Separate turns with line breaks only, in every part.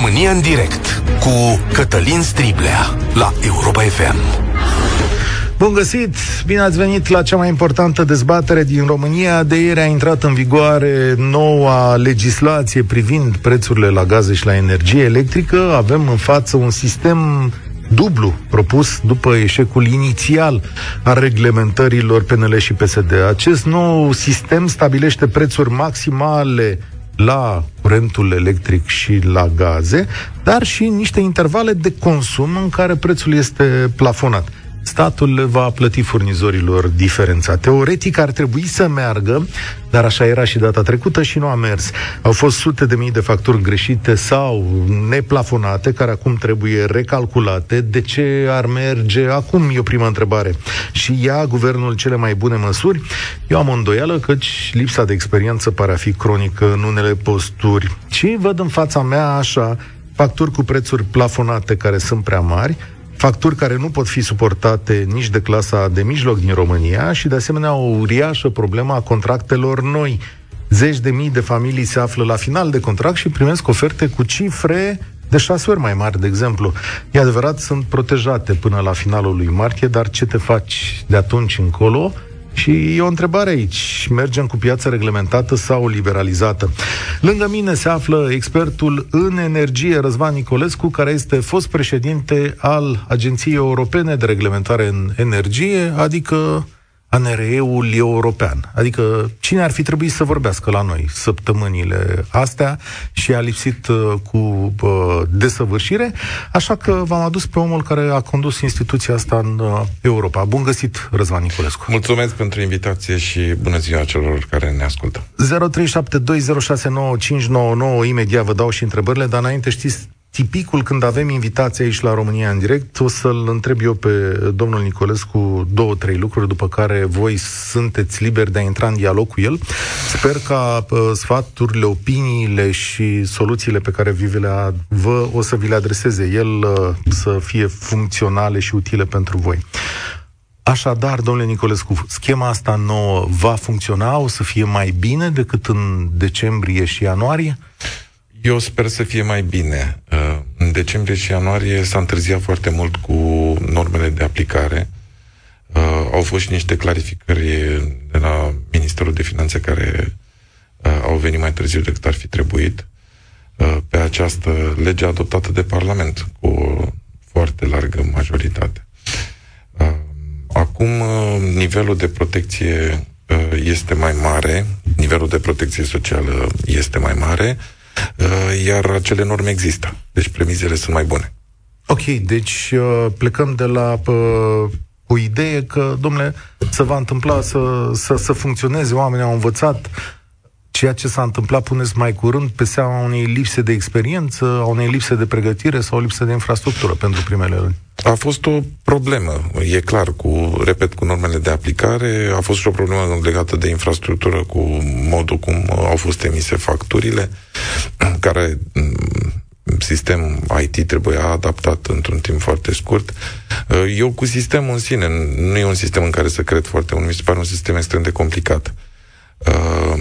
România în direct cu Cătălin Striblea la Europa FM.
Bun găsit! Bine ați venit la cea mai importantă dezbatere din România. De ieri a intrat în vigoare noua legislație privind prețurile la gaze și la energie electrică. Avem în față un sistem dublu propus după eșecul inițial al reglementărilor PNL și PSD. Acest nou sistem stabilește prețuri maximale la curentul electric și la gaze, dar și niște intervale de consum în care prețul este plafonat statul le va plăti furnizorilor diferența. Teoretic ar trebui să meargă, dar așa era și data trecută și nu a mers. Au fost sute de mii de facturi greșite sau neplafonate, care acum trebuie recalculate. De ce ar merge? Acum e o primă întrebare. Și ia guvernul cele mai bune măsuri? Eu am o îndoială căci lipsa de experiență pare a fi cronică în unele posturi. Și văd în fața mea așa facturi cu prețuri plafonate care sunt prea mari, facturi care nu pot fi suportate nici de clasa de mijloc din România și de asemenea o uriașă problemă a contractelor noi. Zeci de mii de familii se află la final de contract și primesc oferte cu cifre de șase ori mai mari, de exemplu. E adevărat, sunt protejate până la finalul lui martie, dar ce te faci de atunci încolo? Și e o întrebare aici. Mergem cu piața reglementată sau liberalizată? Lângă mine se află expertul în energie, Răzvan Nicolescu, care este fost președinte al Agenției Europene de Reglementare în Energie, adică ANRE-ul european. Adică cine ar fi trebuit să vorbească la noi săptămânile astea și a lipsit uh, cu uh, desăvârșire, așa că v-am adus pe omul care a condus instituția asta în uh, Europa. Bun găsit, Răzvan Niculescu.
Mulțumesc pentru invitație și bună ziua celor care ne ascultă.
0372069599 imediat vă dau și întrebările, dar înainte știți tipicul când avem invitații aici la România în direct, o să-l întreb eu pe domnul Nicolescu două, trei lucruri, după care voi sunteți liberi de a intra în dialog cu el. Sper ca uh, sfaturile, opiniile și soluțiile pe care vi le vă o să vi le adreseze el uh, să fie funcționale și utile pentru voi. Așadar, domnule Nicolescu, schema asta nouă va funcționa? O să fie mai bine decât în decembrie și ianuarie?
Eu sper să fie mai bine. Uh, în decembrie și ianuarie s-a întârziat foarte mult cu normele de aplicare. Uh, au fost și niște clarificări de la Ministerul de Finanțe care uh, au venit mai târziu decât ar fi trebuit pe această lege adoptată de Parlament cu o foarte largă majoritate. Acum nivelul de protecție este mai mare, nivelul de protecție socială este mai mare, Uh, iar acele norme există. Deci premizele sunt mai bune.
Ok, deci uh, plecăm de la uh, o idee că, domnule, se va întâmpla să, să, să funcționeze, oamenii au învățat ceea ce s-a întâmplat, puneți mai curând, pe seama unei lipse de experiență, a unei lipse de pregătire sau lipse de infrastructură pentru primele luni?
A fost o problemă, e clar, cu, repet, cu normele de aplicare, a fost și o problemă legată de infrastructură, cu modul cum au fost emise facturile, care mm, sistem IT trebuia adaptat într-un timp foarte scurt. Eu cu sistemul în sine, nu e un sistem în care să cred foarte mult, mi se pare un sistem extrem de complicat. Uh,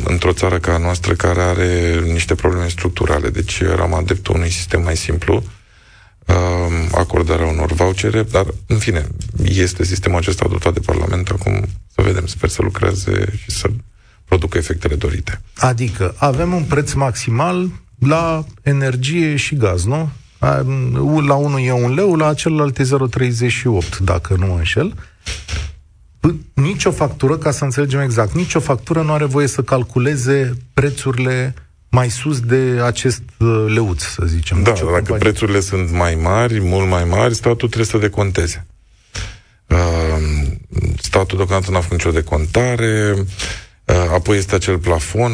într-o țară ca a noastră care are niște probleme structurale. Deci eram adeptul unui sistem mai simplu, uh, acordarea unor vouchere, dar, în fine, este sistemul acesta adoptat de Parlament. Acum să vedem, sper să lucreze și să producă efectele dorite.
Adică avem un preț maximal la energie și gaz, nu? La unul e un leu, la celălalt e 0,38, dacă nu înșel nicio factură, ca să înțelegem exact, nicio factură nu are voie să calculeze prețurile mai sus de acest uh, leuț, să zicem.
Da, dacă companie. prețurile sunt mai mari, mult mai mari, statul trebuie să deconteze. Uh, statul deocamdată n-a făcut nicio decontare, uh, apoi este acel plafon,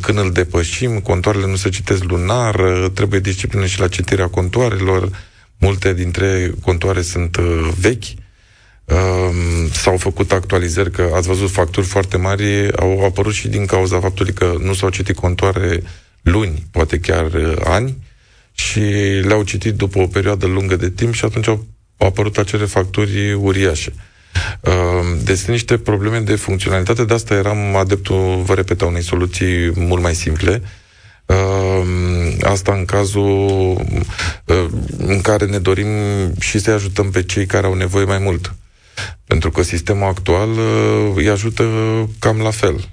când îl depășim, contoarele nu se citesc lunar, trebuie disciplină și la citirea contoarelor, multe dintre contoare sunt vechi, Um, s-au făcut actualizări, că ați văzut facturi foarte mari, au apărut și din cauza faptului că nu s-au citit contoare luni, poate chiar uh, ani, și le-au citit după o perioadă lungă de timp și atunci au, au apărut acele facturi uriașe. Uh, deci sunt niște probleme de funcționalitate, de asta eram adeptul, vă repet, a unei soluții mult mai simple, Asta în cazul în care ne dorim și să-i ajutăm pe cei care au nevoie mai mult. Pentru că sistemul actual îi ajută cam la fel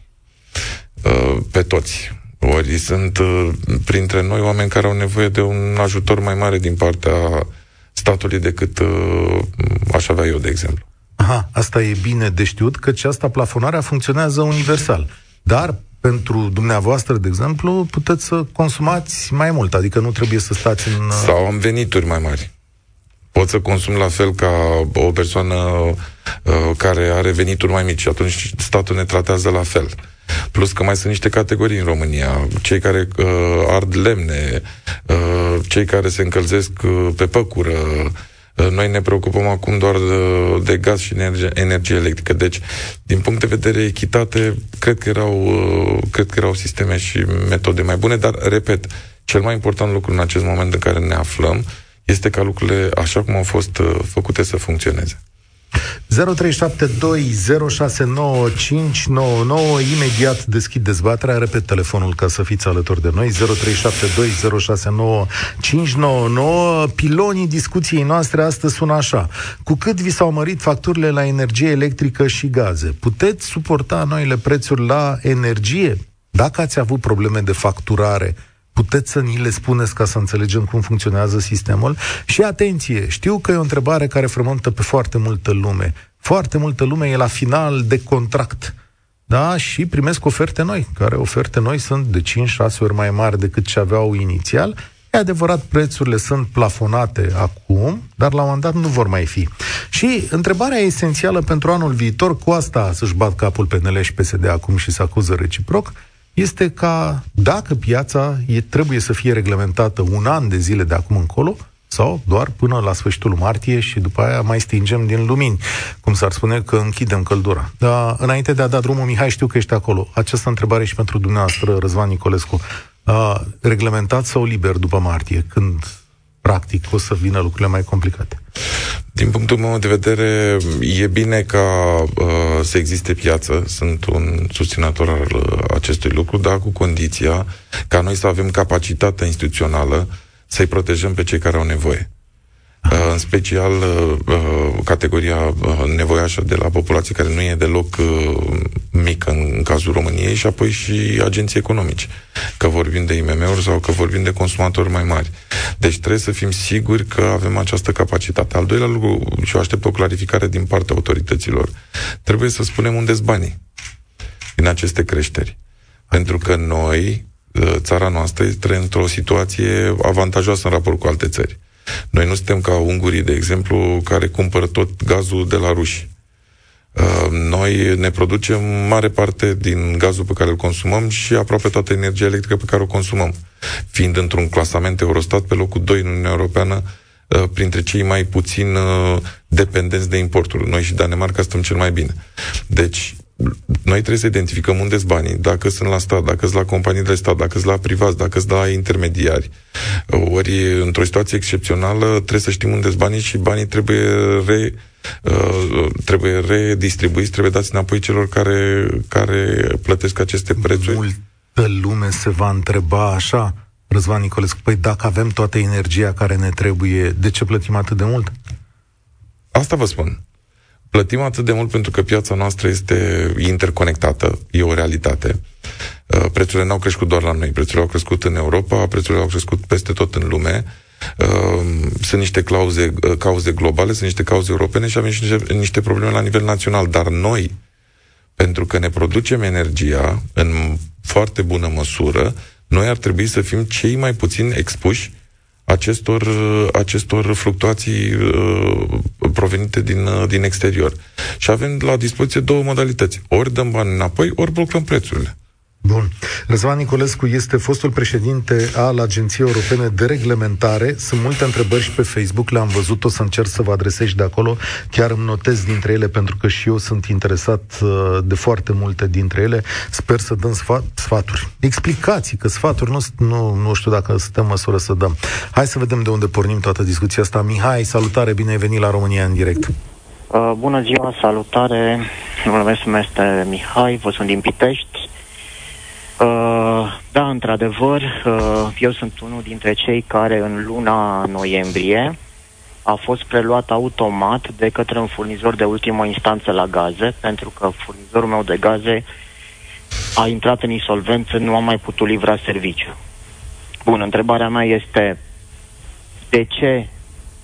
pe toți. Ori sunt printre noi oameni care au nevoie de un ajutor mai mare din partea statului decât aș avea eu, de exemplu.
Aha, asta e bine de știut, că asta plafonarea funcționează universal. Dar pentru dumneavoastră, de exemplu, puteți să consumați mai mult, adică nu trebuie să stați în... Uh,
Sau am venituri mai mari. Pot să consum la fel ca o persoană uh, care are venituri mai mici și atunci statul ne tratează la fel. Plus că mai sunt niște categorii în România, cei care uh, ard lemne, uh, cei care se încălzesc uh, pe păcură, uh, Uh, noi ne preocupăm acum doar de, de gaz și energie, energie electrică. Deci, din punct de vedere echitate, cred că, erau, uh, cred că erau sisteme și metode mai bune, dar, repet, cel mai important lucru în acest moment în care ne aflăm este ca lucrurile, așa cum au fost uh, făcute, să funcționeze.
0372069599 Imediat deschid dezbaterea Repet telefonul ca să fiți alături de noi 0372069599 Pilonii discuției noastre astăzi sună așa Cu cât vi s-au mărit facturile la energie electrică și gaze Puteți suporta noile prețuri la energie? Dacă ați avut probleme de facturare Puteți să ni le spuneți ca să înțelegem cum funcționează sistemul? Și atenție, știu că e o întrebare care frământă pe foarte multă lume. Foarte multă lume e la final de contract. Da? Și primesc oferte noi, care oferte noi sunt de 5-6 ori mai mari decât ce aveau inițial. E adevărat, prețurile sunt plafonate acum, dar la un moment dat nu vor mai fi. Și întrebarea esențială pentru anul viitor, cu asta să-și bat capul PNL și PSD acum și să acuză reciproc, este ca dacă piața e, trebuie să fie reglementată un an de zile de acum încolo, sau doar până la sfârșitul martie și după aia mai stingem din lumini, cum s-ar spune că închidem căldura. Dar înainte de a da drumul, Mihai, știu că ești acolo. Această întrebare și pentru dumneavoastră, Răzvan Nicolescu. Uh, reglementat sau liber după martie, când practic o să vină lucrurile mai complicate?
Din punctul meu de vedere, e bine ca uh, să existe piață. Sunt un susținător al uh, acestui lucru, dar cu condiția ca noi să avem capacitatea instituțională să-i protejăm pe cei care au nevoie. Uh, în special uh, uh, categoria nevoiașă de la populație care nu e deloc mică în cazul României și apoi și agenții economici, că vorbim de IMM-uri sau că vorbim de consumatori mai mari. Deci trebuie să fim siguri că avem această capacitate. Al doilea lucru, și eu aștept o clarificare din partea autorităților, trebuie să spunem unde banii din aceste creșteri. Pentru că noi, țara noastră, este într-o situație avantajoasă în raport cu alte țări. Noi nu suntem ca ungurii, de exemplu, care cumpără tot gazul de la ruși. Uh, noi ne producem mare parte din gazul pe care îl consumăm și aproape toată energia electrică pe care o consumăm, fiind într-un clasament Eurostat pe locul 2 în Uniunea Europeană, uh, printre cei mai puțin uh, dependenți de importuri. Noi și Danemarca stăm cel mai bine. Deci, noi trebuie să identificăm unde sunt banii, dacă sunt la stat, dacă sunt la companii de stat, dacă sunt la privați, dacă sunt la intermediari. Ori, într-o situație excepțională, trebuie să știm unde sunt banii și banii trebuie re, uh, trebuie redistribuiți, trebuie dați înapoi celor care, care plătesc aceste prețuri.
Multă lume se va întreba așa, Răzvan Nicolescu, păi dacă avem toată energia care ne trebuie, de ce plătim atât de mult?
Asta vă spun. Plătim atât de mult pentru că piața noastră este interconectată, e o realitate. Uh, prețurile n-au crescut doar la noi, prețurile au crescut în Europa, prețurile au crescut peste tot în lume. Uh, sunt niște clauze, uh, cauze globale, sunt niște cauze europene și avem și niște, niște probleme la nivel național. Dar noi, pentru că ne producem energia în foarte bună măsură, noi ar trebui să fim cei mai puțin expuși acestor, acestor fluctuații uh, provenite din, uh, din exterior. Și avem la dispoziție două modalități. Ori dăm bani înapoi, ori blocăm prețurile.
Bun. Răzvan Nicolescu este fostul președinte al Agenției Europene de Reglementare. Sunt multe întrebări și pe Facebook, le-am văzut, o să încerc să vă adresez și de acolo. Chiar îmi notez dintre ele, pentru că și eu sunt interesat uh, de foarte multe dintre ele. Sper să dăm sfaturi. Explicații, că sfaturi nu, nu, nu știu dacă suntem măsură să dăm. Hai să vedem de unde pornim toată discuția asta. Mihai, salutare, bine ai venit la România în direct.
Uh, bună ziua, salutare. Numele meu este Mihai, vă sunt din Pitești. Uh, da, într-adevăr, uh, eu sunt unul dintre cei care în luna noiembrie a fost preluat automat de către un furnizor de ultimă instanță la gaze, pentru că furnizorul meu de gaze a intrat în insolvență, nu a mai putut livra serviciu. Bun, întrebarea mea este de ce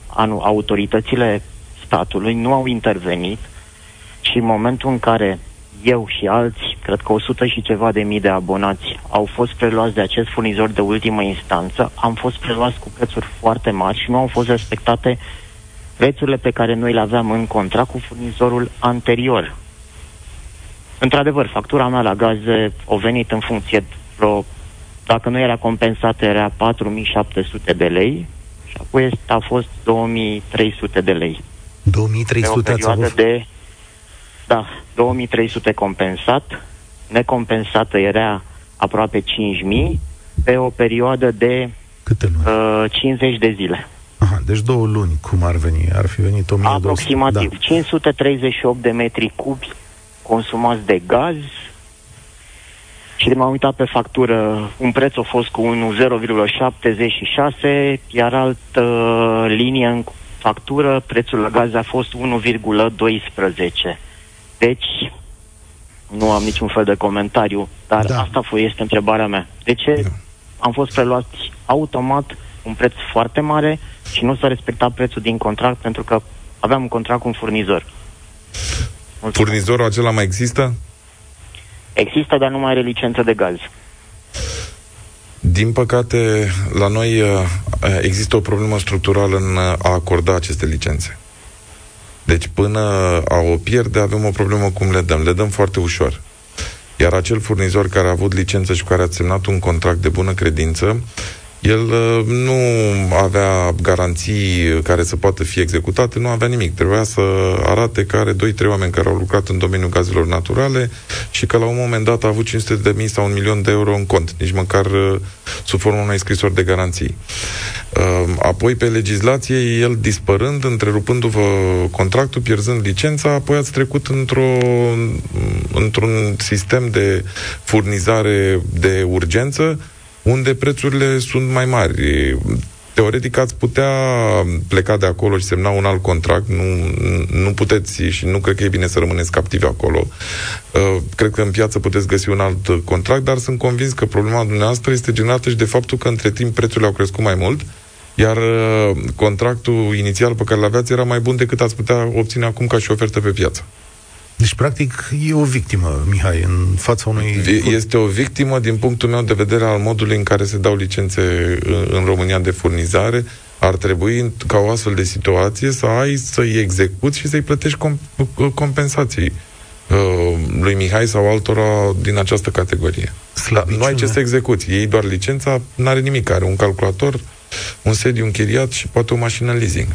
anu- autoritățile statului nu au intervenit și în momentul în care eu și alți, cred că 100 și ceva de mii de abonați au fost preluați de acest furnizor de ultimă instanță, am fost preluați cu prețuri foarte mari și nu au fost respectate prețurile pe care noi le aveam în contract cu furnizorul anterior. Într-adevăr, factura mea la gaze a venit în funcție vreo, dacă nu era compensată, era 4700 de lei și apoi a fost 2300 de lei.
2300
Pe o perioadă de da, 2300 compensat, necompensată era aproape 5000 pe o perioadă de
Câte luni?
uh, 50 de zile.
Aha, deci două luni, cum ar veni? Ar fi venit 1200.
Aproximativ
Da.
538 de metri cubi consumați de gaz și m-am uitat pe factură, un preț a fost cu 1,076, iar altă linie în factură, prețul la gaz a fost 1,12. Deci, nu am niciun fel de comentariu, dar
Da.
da. asta f- este întrebarea mea. De ce am fost preluați automat un preț foarte mare și nu s-a respectat prețul din contract pentru că aveam un contract cu un furnizor. Mulțumesc.
Furnizorul acela mai există?
Există, dar nu mai are licență de gaz.
Din păcate, la noi uh, există o problemă structurală în a acorda aceste licențe. Deci până a o pierde, avem o problemă cum le dăm. Le dăm foarte ușor. Iar acel furnizor care a avut licență și care a semnat un contract de bună credință, el uh, nu avea garanții care să poată fi executate, nu avea nimic. Trebuia să arate că are 2-3 oameni care au lucrat în domeniul gazelor naturale și că la un moment dat a avut 500 de mii sau un milion de euro în cont, nici măcar uh, sub formă unei scrisori de garanții. Uh, Apoi, pe legislație, el dispărând, întrerupându-vă contractul, pierzând licența, apoi ați trecut într-o, într-un sistem de furnizare de urgență, unde prețurile sunt mai mari. Teoretic ați putea pleca de acolo și semna un alt contract, nu, nu puteți și nu cred că e bine să rămâneți captivi acolo. Uh, Cred că în piață puteți găsi un alt contract, dar sunt convins că problema dumneavoastră este generată și de faptul că între timp prețurile au crescut mai mult, iar uh, contractul inițial pe care l-aveați era mai bun decât ați putea obține acum ca și ofertă pe piață.
Deci, practic, e o victimă, Mihai, în fața unui...
Este o victimă din punctul meu de vedere al modului în care se dau licențe în, în România de furnizare. Ar trebui, ca o astfel de situație, să ai să-i execuți și să-i plătești com- compensații uh, lui Mihai sau altora din această categorie. Da, nu ai ce să execuți. Ei doar licența, n-are nimic. Are un calculator, un sediu închiriat și poate o mașină leasing.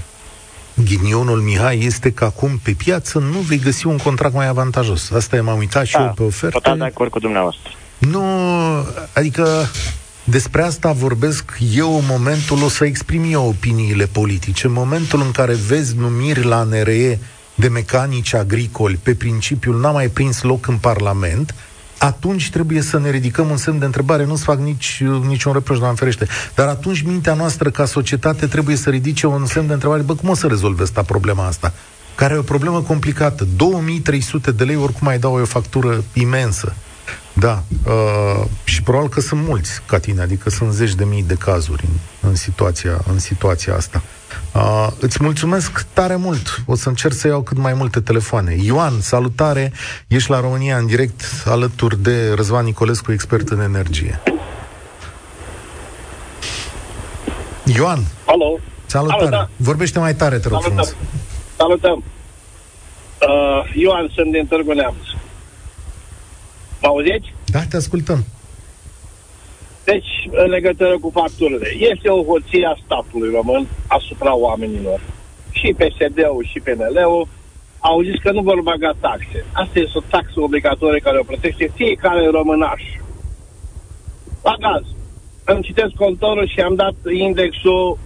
Ghinionul Mihai este că acum pe piață nu vei găsi un contract mai avantajos. Asta e, m-am uitat și
Da,
eu pe oferte.
Total de acord cu dumneavoastră.
Nu, adică despre asta vorbesc eu în momentul, o să exprim eu opiniile politice, în momentul în care vezi numiri la NRE de mecanici agricoli pe principiul n-a mai prins loc în Parlament, atunci trebuie să ne ridicăm un semn de întrebare. Nu-ți fac nici, niciun reproș, Doamne ferește. Dar atunci mintea noastră ca societate trebuie să ridice un semn de întrebare. Bă, cum o să rezolve asta problema asta? Care e o problemă complicată. 2300 de lei oricum mai dau o factură imensă. Da, uh, și probabil că sunt mulți ca tine, adică sunt zeci de mii de cazuri în, în, situația, în situația asta. Uh, îți mulțumesc tare mult. O să încerc să iau cât mai multe telefoane. Ioan, salutare. Ești la România în direct alături de Răzvan Nicolescu, expert în energie. Ioan,
Alo.
salutare.
Alo, da.
Vorbește mai tare, te rog
Salutăm.
frumos.
Salutăm. Uh, Ioan, sunt din Târgu Neamț. Mă auziți?
Da, te ascultăm.
Deci, în legătură cu facturile, este o hoție a statului român asupra oamenilor. Și PSD-ul și PNL-ul au zis că nu vor băga taxe. Asta este o taxă obligatorie care o plătește fiecare românaș. La gaz. Îmi citesc contorul și am dat indexul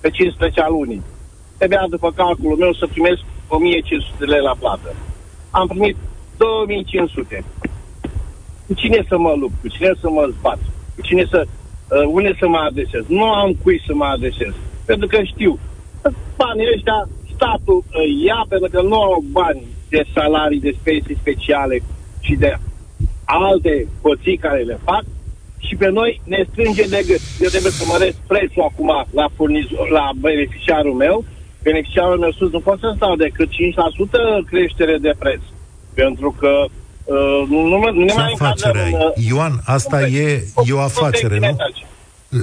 pe 15 al lunii. Trebuia, după calculul meu, să primesc 1500 de lei la plată. Am primit 2500. cu cine să mă lupt, cu cine să mă zbat, cu cine să, uh, unde să mă adresez. Nu am cui să mă adresez. Pentru că știu, banii ăștia statul uh, ia pentru că nu au bani de salarii, de pensii speciale și de alte hoții care le fac și pe noi ne strânge de gât. Eu trebuie să măresc prețul acum la, furnizor, la beneficiarul meu. Beneficiarul meu sus nu pot să stau decât 5% creștere de preț. Pentru că uh, nu, nu, nu ne mai
afacere ai? Uh, Ioan, asta e, e o afacere, nu?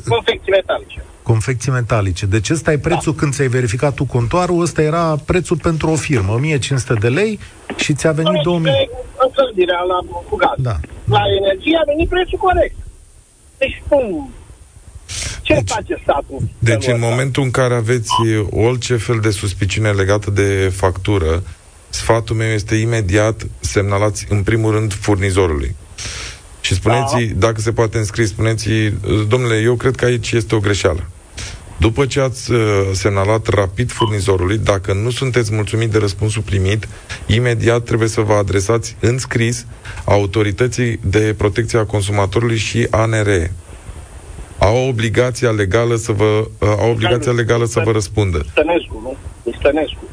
Confecții metalice.
Confecții metalice. Deci ăsta e prețul da. când ți-ai verificat tu contoarul, ăsta era prețul pentru o firmă, 1500 de lei și ți-a venit 2000.
Încălzirea la cu gaz. Da. La energie a venit prețul corect. Deci, cum? Ce deci, face statul?
Deci, în momentul în care aveți orice fel de suspiciune legată de factură, sfatul meu este imediat semnalați, în primul rând, furnizorului. Și spuneți da. dacă se poate înscrie, spuneți domnule, eu cred că aici este o greșeală. După ce ați uh, semnalat rapid furnizorului, dacă nu sunteți mulțumit de răspunsul primit, imediat trebuie să vă adresați în scris autorității de protecție a consumatorului și ANR. Au obligația legală să vă uh, au obligația legală să vă răspundă.
Stănescu, nu? Stănescu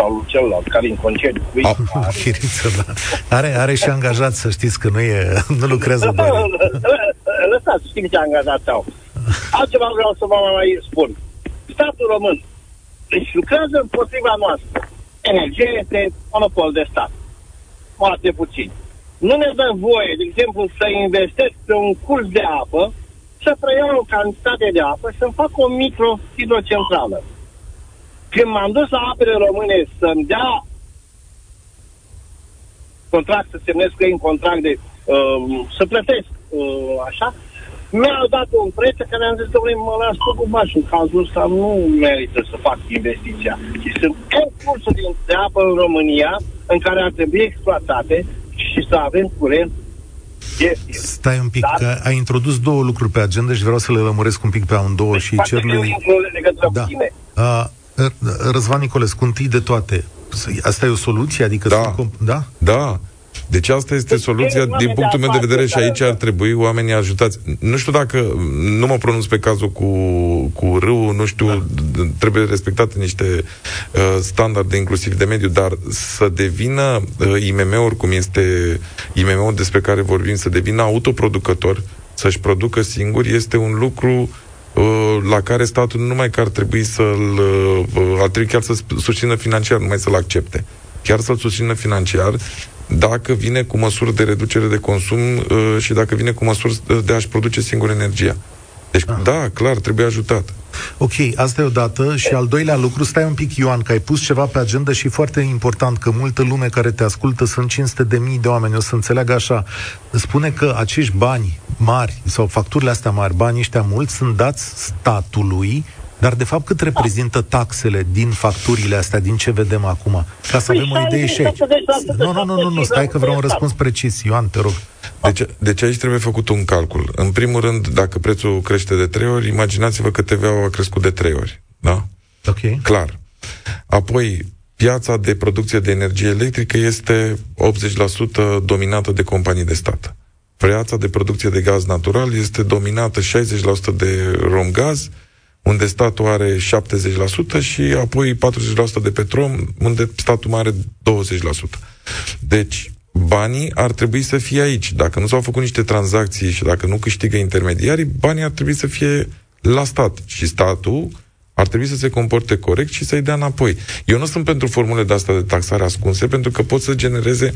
sau celălalt care în concediu.
Ah, Chiriță, da. Are, are și angajat, să știți că nu, e, nu lucrează doar.
Lăsați, știm ce angajați au. Altceva vreau să vă mai spun. Statul român își lucrează împotriva noastră. Energie este monopol de stat. Foarte puțin. Nu ne dă voie, de exemplu, să investesc pe un curs de apă, să preiau o cantitate de apă, să-mi fac o micro-hidrocentrală. Când m-am dus la apele române să-mi dea contract, să semnez că e un contract de uh, să plătesc uh, așa, mi-au dat un preț care am zis, domnule, mă las tot cu baș, în cazul ăsta nu merită să fac investiția. Și sunt N cursuri de apă în România în care ar trebui exploatate și să avem curent
Stai un pic, Dar... că ai introdus două lucruri pe agenda și vreau să le lămuresc un pic pe amândouă deci, și cer lui...
Da.
Uh, Răzvan Nicolescu, întâi de toate, asta e o soluție? Adică
da. Sunt, da? Da. Deci asta este deci, soluția din punctul meu de vedere și aici ar trebui oamenii ajutați. Nu știu dacă, nu mă pronunț pe cazul cu, cu râu, nu știu, da. trebuie respectate niște uh, standarde inclusiv de mediu, dar să devină uh, IMM-uri, cum este IMM-ul despre care vorbim, să devină autoproducător, să-și producă singuri, este un lucru Uh, la care statul nu numai că ar trebui să-l uh, ar trebui chiar să susțină financiar, numai să-l accepte. Chiar să-l susțină financiar dacă vine cu măsuri de reducere de consum uh, și dacă vine cu măsuri de a-și produce singur energia. Deci, ah. da, clar, trebuie ajutat.
Ok, asta e o dată. Și al doilea lucru, stai un pic, Ioan, că ai pus ceva pe agenda și e foarte important că multă lume care te ascultă sunt 500 de mii de oameni, o să înțeleagă așa. Spune că acești bani mari sau facturile astea mari, banii ăștia mulți, sunt dați statului dar, de fapt, cât reprezintă taxele din facturile astea, din ce vedem acum? Ca să avem o idee și aici. Nu, nu, nu, nu, nu, stai că vreau un răspuns precis. Ioan, te rog.
Deci, deci aici trebuie făcut un calcul. În primul rând, dacă prețul crește de trei ori, imaginați-vă că TVA-ul a crescut de trei ori. Da?
Ok.
Clar. Apoi, piața de producție de energie electrică este 80% dominată de companii de stat. Piața de producție de gaz natural este dominată 60% de romgaz, unde statul are 70% și apoi 40% de petrol, unde statul mai are 20%. Deci, banii ar trebui să fie aici. Dacă nu s-au făcut niște tranzacții și dacă nu câștigă intermediarii, banii ar trebui să fie la stat. Și statul ar trebui să se comporte corect și să-i dea înapoi. Eu nu sunt pentru formule de asta de taxare ascunse, pentru că pot să genereze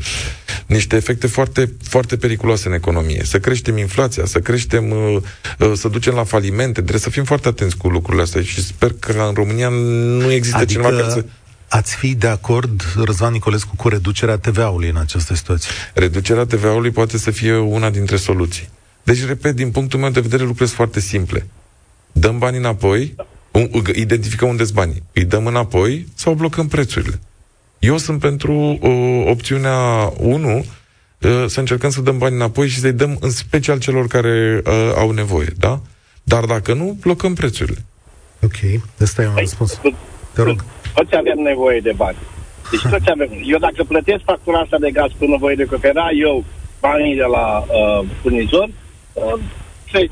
niște efecte foarte, foarte periculoase în economie. Să creștem inflația, să creștem, uh, uh, să ducem la falimente. Trebuie să fim foarte atenți cu lucrurile astea și sper că în România nu există adică... cineva care să
Ați fi de acord, Răzvan Nicolescu, cu reducerea TVA-ului în această situație?
Reducerea TVA-ului poate să fie una dintre soluții. Deci, repet, din punctul meu de vedere, lucrurile sunt foarte simple. Dăm bani înapoi, identificăm unde banii. Îi dăm înapoi sau blocăm prețurile. Eu sunt pentru uh, opțiunea 1, uh, să încercăm să dăm bani înapoi și să-i dăm în special celor care uh, au nevoie, da? Dar dacă nu, blocăm prețurile.
Ok, ăsta e un păi, răspuns. Te rog.
Toți avem nevoie de bani. Deci toți avem. Eu dacă plătesc factura asta de gaz până voi recupera eu banii de la uh, furnizor, uh, tre-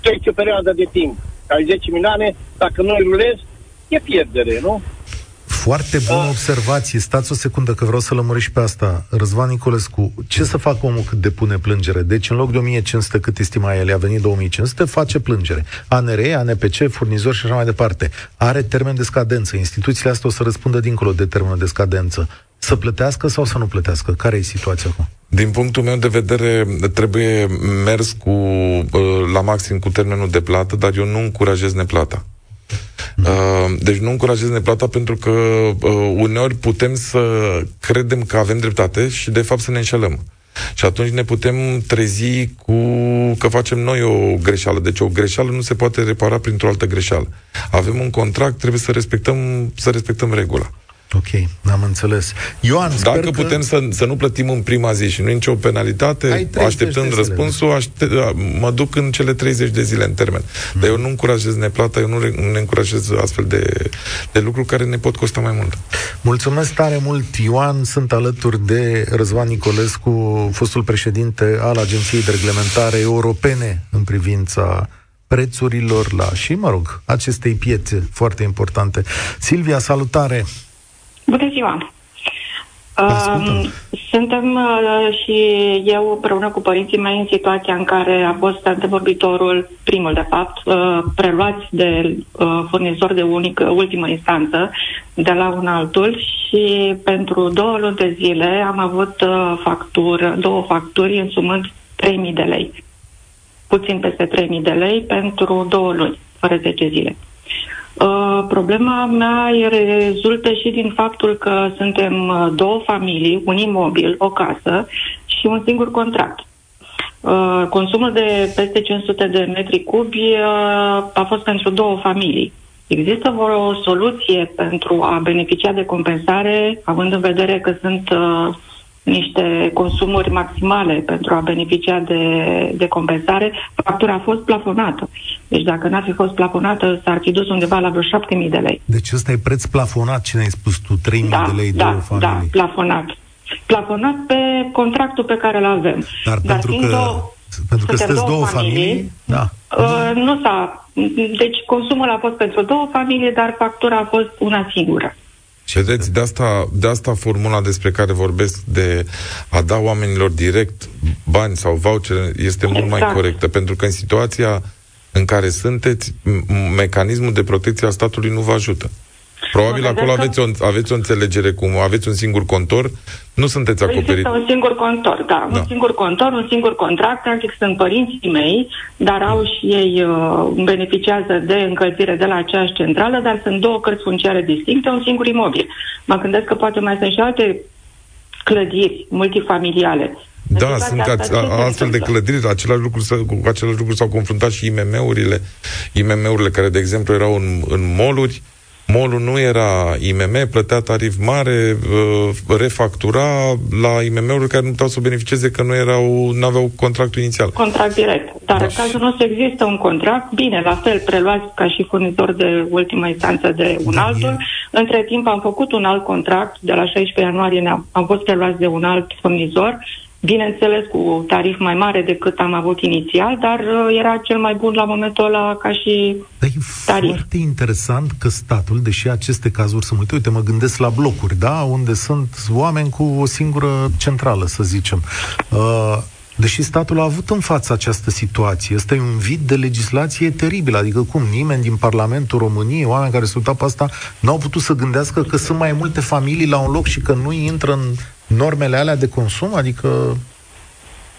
trece perioada de timp. Ai 10 milioane, dacă nu îi rulezi, e pierdere, nu?
Foarte bună observație. Stați o secundă că vreau să lămuresc și pe asta. Răzvan Nicolescu, ce să facă omul cât depune plângere? Deci în loc de 1500 cât estima el, a venit 2500, face plângere. ANR, ANPC, furnizor și așa mai departe. Are termen de scadență. Instituțiile astea o să răspundă dincolo de termenul de scadență. Să plătească sau să nu plătească? Care e situația acum?
Din punctul meu de vedere, trebuie mers cu, uh, la maxim cu termenul de plată, dar eu nu încurajez neplata. Uh, deci nu încurajez neplata pentru că uh, uneori putem să credem că avem dreptate și de fapt să ne înșelăm. Și atunci ne putem trezi cu că facem noi o greșeală. Deci o greșeală nu se poate repara printr-o altă greșeală. Avem un contract, trebuie să respectăm, să respectăm regula.
Ok, am înțeles. Ioan, sper
Dacă
că...
putem să, să nu plătim în prima zi și nu e nicio penalitate,
Ai 30
așteptând
de zile.
răspunsul, aște- mă duc în cele 30 de zile în termen.
Mm.
Dar eu nu încurajez neplata, eu nu, re- nu ne încurajez astfel de, de lucruri care ne pot costa mai mult.
Mulțumesc tare mult, Ioan. Sunt alături de Răzvan Nicolescu, fostul președinte al Agenției de Reglementare Europene în privința prețurilor la și, mă rog, acestei piețe foarte importante. Silvia, salutare!
Bună ziua!
Ascultăm.
Um, Suntem uh, și eu împreună cu părinții mei în situația în care a fost antevorbitorul, primul de fapt, uh, preluați de uh, furnizor de unică, ultimă instanță de la un altul și pentru două luni de zile am avut uh, factură, două facturi însumând 3.000 de lei. Puțin peste 3.000 de lei pentru două luni, fără 10 zile. Uh, problema mea e- rezultă și din faptul că suntem uh, două familii, un imobil, o casă și un singur contract. Uh, consumul de peste 500 de metri cubi uh, a fost pentru două familii. Există o soluție pentru a beneficia de compensare, având în vedere că sunt uh, niște consumuri maximale pentru a beneficia de, de compensare, factura a fost plafonată. Deci dacă n-ar fi fost plafonată, s-ar fi dus undeva la vreo 7.000 de lei.
Deci ăsta e preț plafonat, ce ne-ai spus tu, 3.000
Da,
de lei,
da,
două
da,
familii.
plafonat. Plafonat pe contractul pe care îl avem.
Dar, pentru
fiind
că,
două-
pentru că
suntem
sunteți două familii, da.
Uh, nu s-a... Deci consumul a fost pentru două familii, dar factura a fost una singură.
Vedeți, de asta, de asta formula despre care vorbesc de a da oamenilor direct bani sau vouchere este mult mai
Exact.
corectă, pentru că în situația în care sunteți, m- mecanismul de protecție a statului nu vă ajută. Probabil
Mă
acolo
gândesc că-
aveți o, aveți o înțelegere cum aveți un singur contor, nu sunteți acoperit.
Există un singur contor, da,
Da.
un singur contor, un singur contract, practic sunt părinții mei, dar au și ei uh, beneficiază de încălzire de la aceeași centrală, dar sunt două cărți funciare distincte, un singur imobil. Mă gândesc că poate mai sunt și alte clădiri multifamiliale. În
Da,
situația
sunt
asta,
ați-
ce se
astfel de
întâmplă?
clădiri, același lucru, s- cu același lucru s-au confruntat și IMM-urile, IMM-urile care, de exemplu, erau în, în moluri, Molul nu era IMM, plătea tarif mare, uh, refactura la IMM-uri care nu puteau să beneficieze că nu erau, nu aveau contractul inițial.
Contract direct. Dar
Da.
în cazul nostru există un contract, bine, la fel, preluați ca și furnizor de ultimă instanță de un
Da,
altul. Între timp am făcut un alt contract, de la 16 ianuarie ne-am, am fost preluați de un alt furnizor, bineînțeles cu tarif mai mare decât am avut inițial, dar uh, era cel mai bun la momentul ăla ca și
Dar e
Tarif.
foarte interesant că statul, deși aceste cazuri sunt multe, uite, mă gândesc la blocuri, da, unde sunt oameni cu o singură centrală, să zicem. Uh, deși statul a avut în față această situație, ăsta e un vid de legislație teribil, adică cum nimeni din Parlamentul României, oameni care se uitau pe asta, n-au putut să gândească că sunt mai multe familii la un loc și că nu intră în normele alea de consum, adică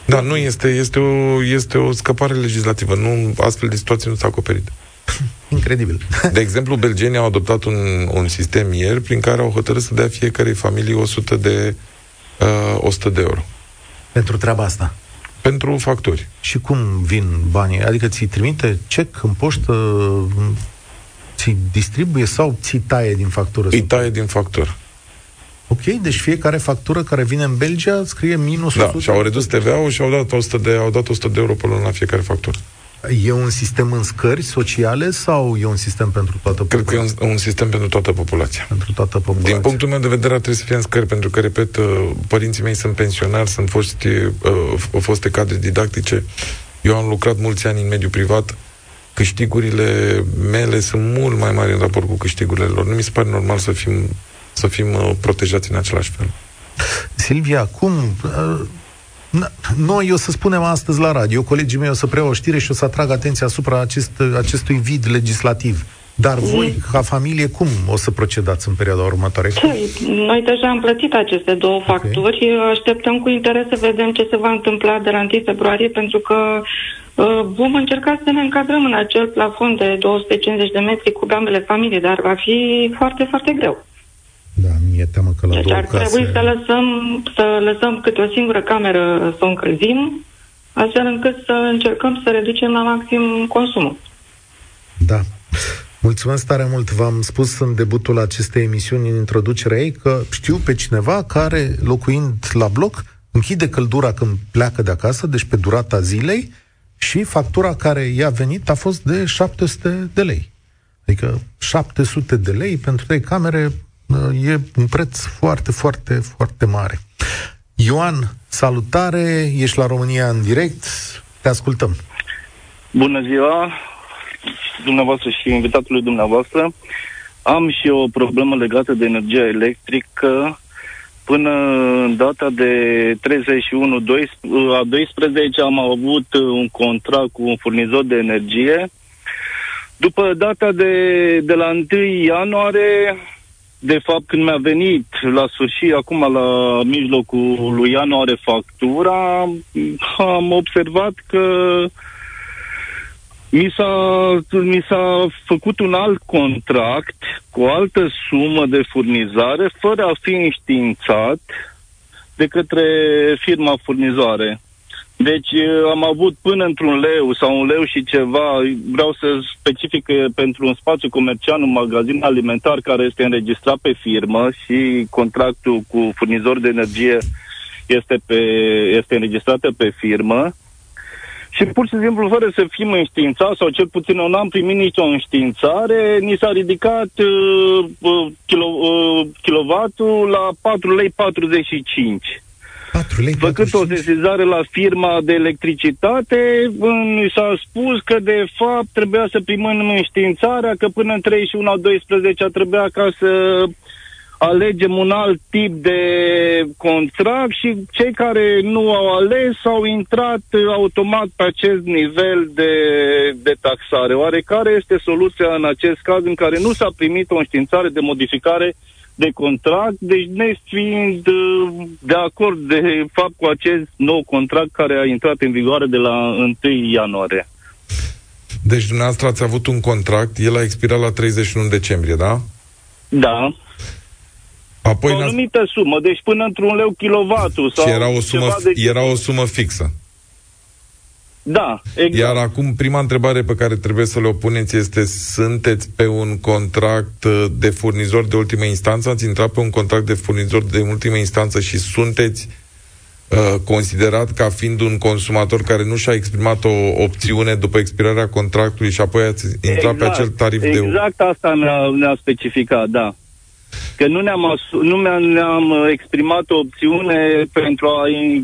Da, nu este, este o, este o scăpare legislativă. Nu, astfel de situații nu s-a acoperit.
incredibil.
De exemplu, belgenii au adoptat un, un sistem ieri prin care au hotărât să dea fiecarei familii 100 de, uh, 100 de euro
Pentru treaba asta.
Pentru facturi.
Și cum vin banii? Adică ți trimite cec în poștă, ți distribuie sau ți taie din factură?
Îi taie din factură.
Ok, deci fiecare factură care vine în Belgia scrie minus
Da,
100.
și au redus TVA-ul și au dat 100 de, au dat 100 de euro pe lună la fiecare factură.
E un sistem în scări sociale sau e un sistem pentru toată
Cred
populația?
că e un, un sistem pentru toată populația.
Pentru toată populația.
Din punctul meu de vedere, ar trebui să fie în scări, pentru că, repet, uh, părinții mei sunt pensionari, sunt foști, uh, foste cadre didactice. Eu am lucrat mulți ani în mediul privat. Câștigurile mele sunt mult mai mari în raport cu câștigurile lor. Nu mi se pare normal să fim, să fim uh, protejați în același fel.
Silvia, cum... uh, n- Noi o să spunem astăzi la radio, colegii mei o să preia o știre și o să atrag atenția asupra acest, acestui vid legislativ. Dar voi, ca familie, cum o să procedați în perioada următoare?
Ce? Noi deja am plătit aceste două facturi. Așteptăm cu interes să vedem ce se va întâmpla de la 1 februarie, pentru că uh, vom încerca să ne încadrăm în acel plafon de 250 de metri cu ambele familii, dar va fi foarte, foarte greu.
Da, mi-e teamă că la
Deci
două
ar
case...
trebui să lăsăm, să lăsăm câte o singură cameră să o încălzim, astfel încât să încercăm să reducem la maxim consumul.
Da. Mulțumesc tare mult. V-am spus în debutul acestei emisiuni, în introducerea ei, că știu pe cineva care, locuind la bloc, închide căldura când pleacă de acasă, deci pe durata zilei, și factura care i-a venit a fost de 700 de lei. Adică 700 de lei pentru trei camere uh, e un preț foarte, foarte, foarte mare. Ioan, salutare, ești la România în direct, te ascultăm.
Bună ziua, dumneavoastră și invitatului dumneavoastră. Am și o problemă legată de energia electrică. Până în data de 31 a 12 am avut un contract cu un furnizor de energie. După data de, de la 1 ianuarie, de fapt când mi-a venit la sfârșit, acum la mijlocul lui ianuarie factura, am observat că mi s-a, mi s-a făcut un alt contract cu o altă sumă de furnizare fără a fi înștiințat de către firma furnizoare. Deci am avut până într-un leu sau un leu și ceva, vreau să specific că pentru un spațiu comercial, un magazin alimentar care este înregistrat pe firmă și contractul cu furnizor de energie este, pe, este înregistrată pe firmă, și pur și simplu, fără să fim înștiințați, sau cel puțin eu n-am primit nicio înștiințare, ni s-a ridicat uh, uh, kilo, uh, kilovatul la 4 lei 45.
4 lei
Făcând o sesizare la firma de electricitate, mi s-a spus că de fapt trebuia să primim înștiințarea că până în 31 a 12 trebuia ca să alegem un alt tip de contract și cei care nu au ales au intrat automat pe acest nivel de, de taxare. Oare care este soluția în acest caz în care nu s-a primit o înștiințare de modificare de contract, deci ne fiind uh, de acord de fapt cu acest nou contract care a intrat în vigoare de la 1 ianuarie.
Deci dumneavoastră ați avut un contract, el a expirat la 31 decembrie, da?
Da.
Apoi
o anumită sumă, deci până într-un leu kilovatul. Sau
și era o sumă,
de...
era o sumă fixă.
Da, exact.
Iar acum, prima întrebare pe care trebuie să le opuneți este sunteți pe un contract uh, de furnizor de ultimă instanță? Ați intrat pe un contract de furnizor de ultimă instanță și sunteți uh, considerat ca fiind un consumator care nu și-a exprimat o opțiune după expirarea contractului și apoi ați intrat
exact,
pe acel tarif
exact
de...
Exact asta ne-a, ne-a specificat, da. Că nu ne-am, asu- nu ne-am exprimat o opțiune pentru a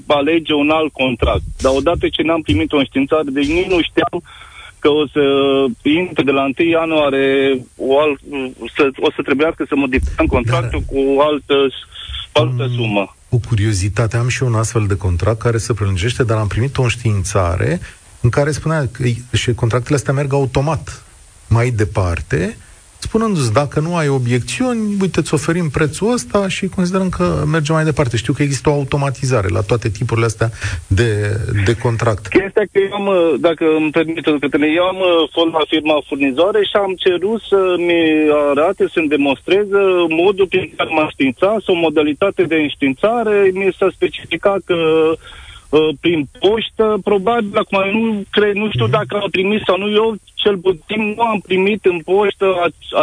alege un alt contract. Dar odată ce ne-am primit o înștiințare, deci nici nu știam că o să intre de la 1 ianuarie o, alt, să, o să trebuiască să modificăm contractul Dar, cu o altă, o altă um, sumă.
Cu curiozitate, am și un astfel de contract care se prelungește, dar am primit o înștiințare în care spunea că și contractele astea merg automat mai departe spunându-ți, dacă nu ai obiecțiuni, uite, îți oferim prețul ăsta și considerăm că mergem mai departe. Știu că există o automatizare la toate tipurile astea de, de contract.
Chestia că eu am, dacă îmi permite, eu am fost la firma furnizoare și am cerut să-mi arate, să-mi demonstreze modul prin care m-a științat sau modalitate de înștiințare. Mi s-a specificat că uh, prin poștă, probabil, acum nu, cred, nu știu mm-hmm. dacă au primit sau nu, eu cel puțin nu am primit în poștă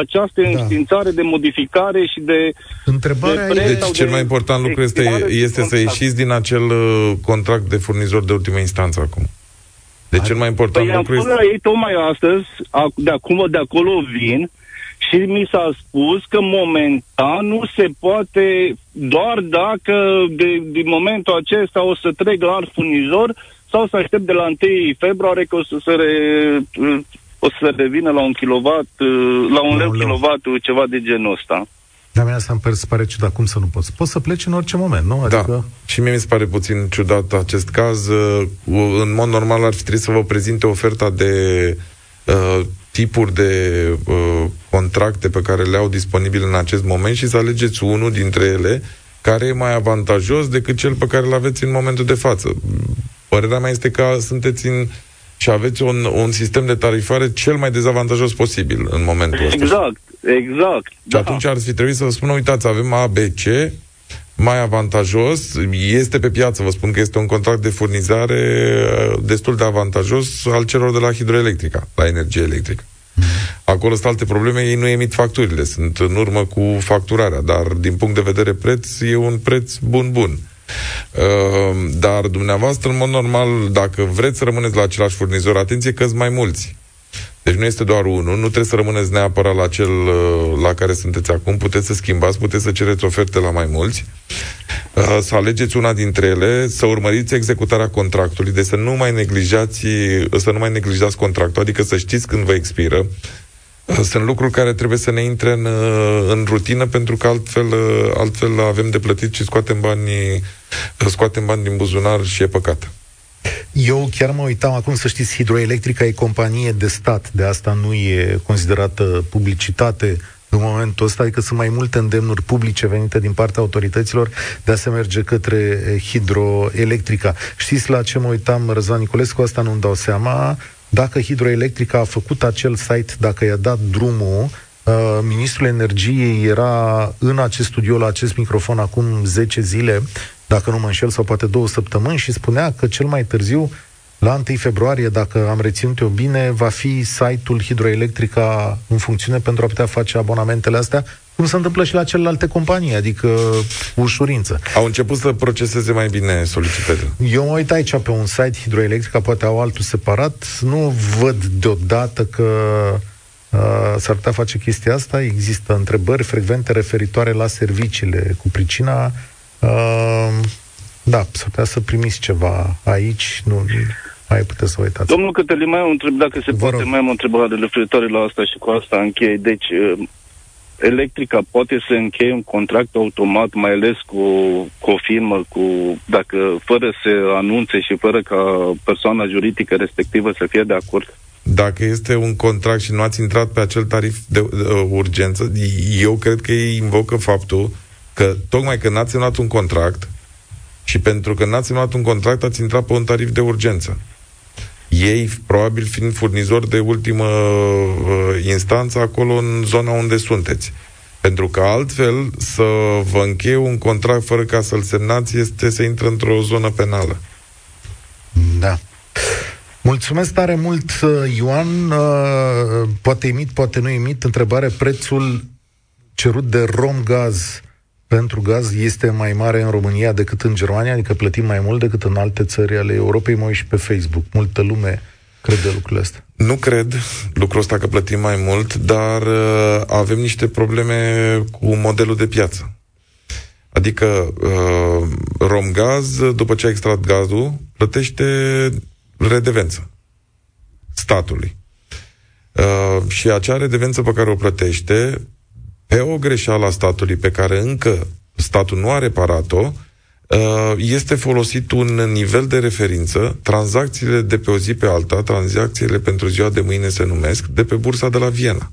această da. înștiințare de modificare și de
Întrebarea
de deci cel de mai important lucru este, este să ieșiți din acel uh, contract de furnizor de ultimă instanță acum. De cel mai important
păi
lucru
am
este...
fost la ei tocmai astăzi, ac- de acum, de acolo vin și mi s-a spus că momentan nu se poate doar dacă de, din momentul acesta o să trec la alt furnizor sau să aștept de la 1 februarie că o să se re, o să revină la un kilowatt, la un
La
leu
un leu.
kilowattul, ceva de genul ăsta.
Dar mie asta îmi pare- se pare ciudat. Cum să nu poți? Poți să pleci în orice moment, nu?
Da,
Adică...
și mie mi se pare puțin ciudat acest caz. Uh, În mod normal ar fi trebuit să vă prezinte oferta de uh, tipuri de uh, contracte pe care le au disponibile în acest moment și să alegeți unul dintre ele care e mai avantajos decât cel pe care îl aveți în momentul de față. Părerea mea este că sunteți în și aveți un, un sistem de tarifare cel mai dezavantajos posibil în momentul ăsta.
Exact, exact.
Și
Da.
atunci ar fi trebuit să vă spună, uitați, avem A, B, C, mai avantajos, este pe piață, vă spun că este un contract de furnizare uh, destul de avantajos al celor de la hidroelectrica, la energie electrică. Acolo sunt alte probleme, ei nu emit facturile, sunt în urmă cu facturarea, dar din punct de vedere preț, e un preț bun-bun. Uh, dar dumneavoastră, în mod normal, dacă vreți să rămâneți la același furnizor, atenție că sunt mai mulți. Deci nu este doar unul, nu trebuie să rămâneți neapărat la cel uh, la care sunteți acum, puteți să schimbați, puteți să cereți oferte la mai mulți, uh, să alegeți una dintre ele, să urmăriți executarea contractului, de să nu mai neglijați, să nu mai neglijați contractul, adică să știți când vă expiră. Uh, Sunt lucruri care trebuie să ne intre în, uh, în rutină, pentru că altfel, uh, altfel avem de plătit și scoatem bani, scoatem bani din buzunar și e păcat.
Eu chiar mă uitam acum, să știți, Hidroelectrica e companie de stat, de asta nu e considerată publicitate în momentul ăsta, adică sunt mai multe îndemnuri publice venite din partea autorităților de a se merge către eh, hidroelectrica. Știți la ce mă uitam, Răzvan Niculescu, asta nu-mi dau seama, dacă hidroelectrica a făcut acel site, dacă i-a dat drumul, Uh, Ministrul Energiei era în acest studio, la acest microfon, acum 10 zile, dacă nu mă înșel, sau poate două săptămâni, și spunea că cel mai târziu, la 1 februarie, dacă am reținut eu bine, va fi site-ul Hidroelectrica în funcțiune pentru a putea face abonamentele astea, cum se întâmplă și la celelalte companii, adică ușurință.
Au început să proceseze mai bine solicitările.
Eu mă uit aici pe un site Hidroelectrica, poate au altul separat, nu văd deodată că uh, s-ar putea face chestia asta. Există întrebări frecvente referitoare la serviciile cu pricina. Uh, da, s-ar putea să primiți ceva aici, nu mai puteți să vă uitați.
Domnul Cătălin, mai am o întreb, dacă se
Vă
poate,
rog.
mai am o întrebare referitoare la asta și cu asta închei. Deci, uh, electrica poate să încheie un contract automat, mai ales cu, cu o firmă, cu, dacă fără să anunțe și fără ca persoana juridică respectivă să fie de acord?
Dacă este un contract și nu ați intrat pe acel tarif de uh, urgență, eu cred că ei invocă faptul că tocmai că n-ați semnat un contract și pentru că n-ați semnat un contract ați intrat pe un tarif de urgență. Ei, probabil fiind furnizor de ultimă uh, instanță acolo în zona unde sunteți. Pentru că altfel să vă încheie un contract fără ca să-l semnați este să intră într-o zonă penală.
Da. Mulțumesc tare mult, uh, Ioan. Uh, Poate emit, poate nu emit. Întrebare, prețul cerut de Romgaz pentru gaz este mai mare în România decât în Germania, adică plătim mai mult decât în alte țări ale Europei. Mă uit și pe Facebook. Multă lume crede lucrurile astea.
Nu cred lucrul ăsta că plătim mai mult, dar uh, avem niște probleme cu modelul de piață. Adică uh, Romgaz, după ce a extrat gazul, plătește redevență statului. Uh, și acea redevență pe care o plătește, pe o greșeală a statului pe care încă statul nu a reparat-o, uh, este folosit un nivel de referință, tranzacțiile de pe o zi pe alta, tranzacțiile pentru ziua de mâine se numesc, de pe bursa de la Viena.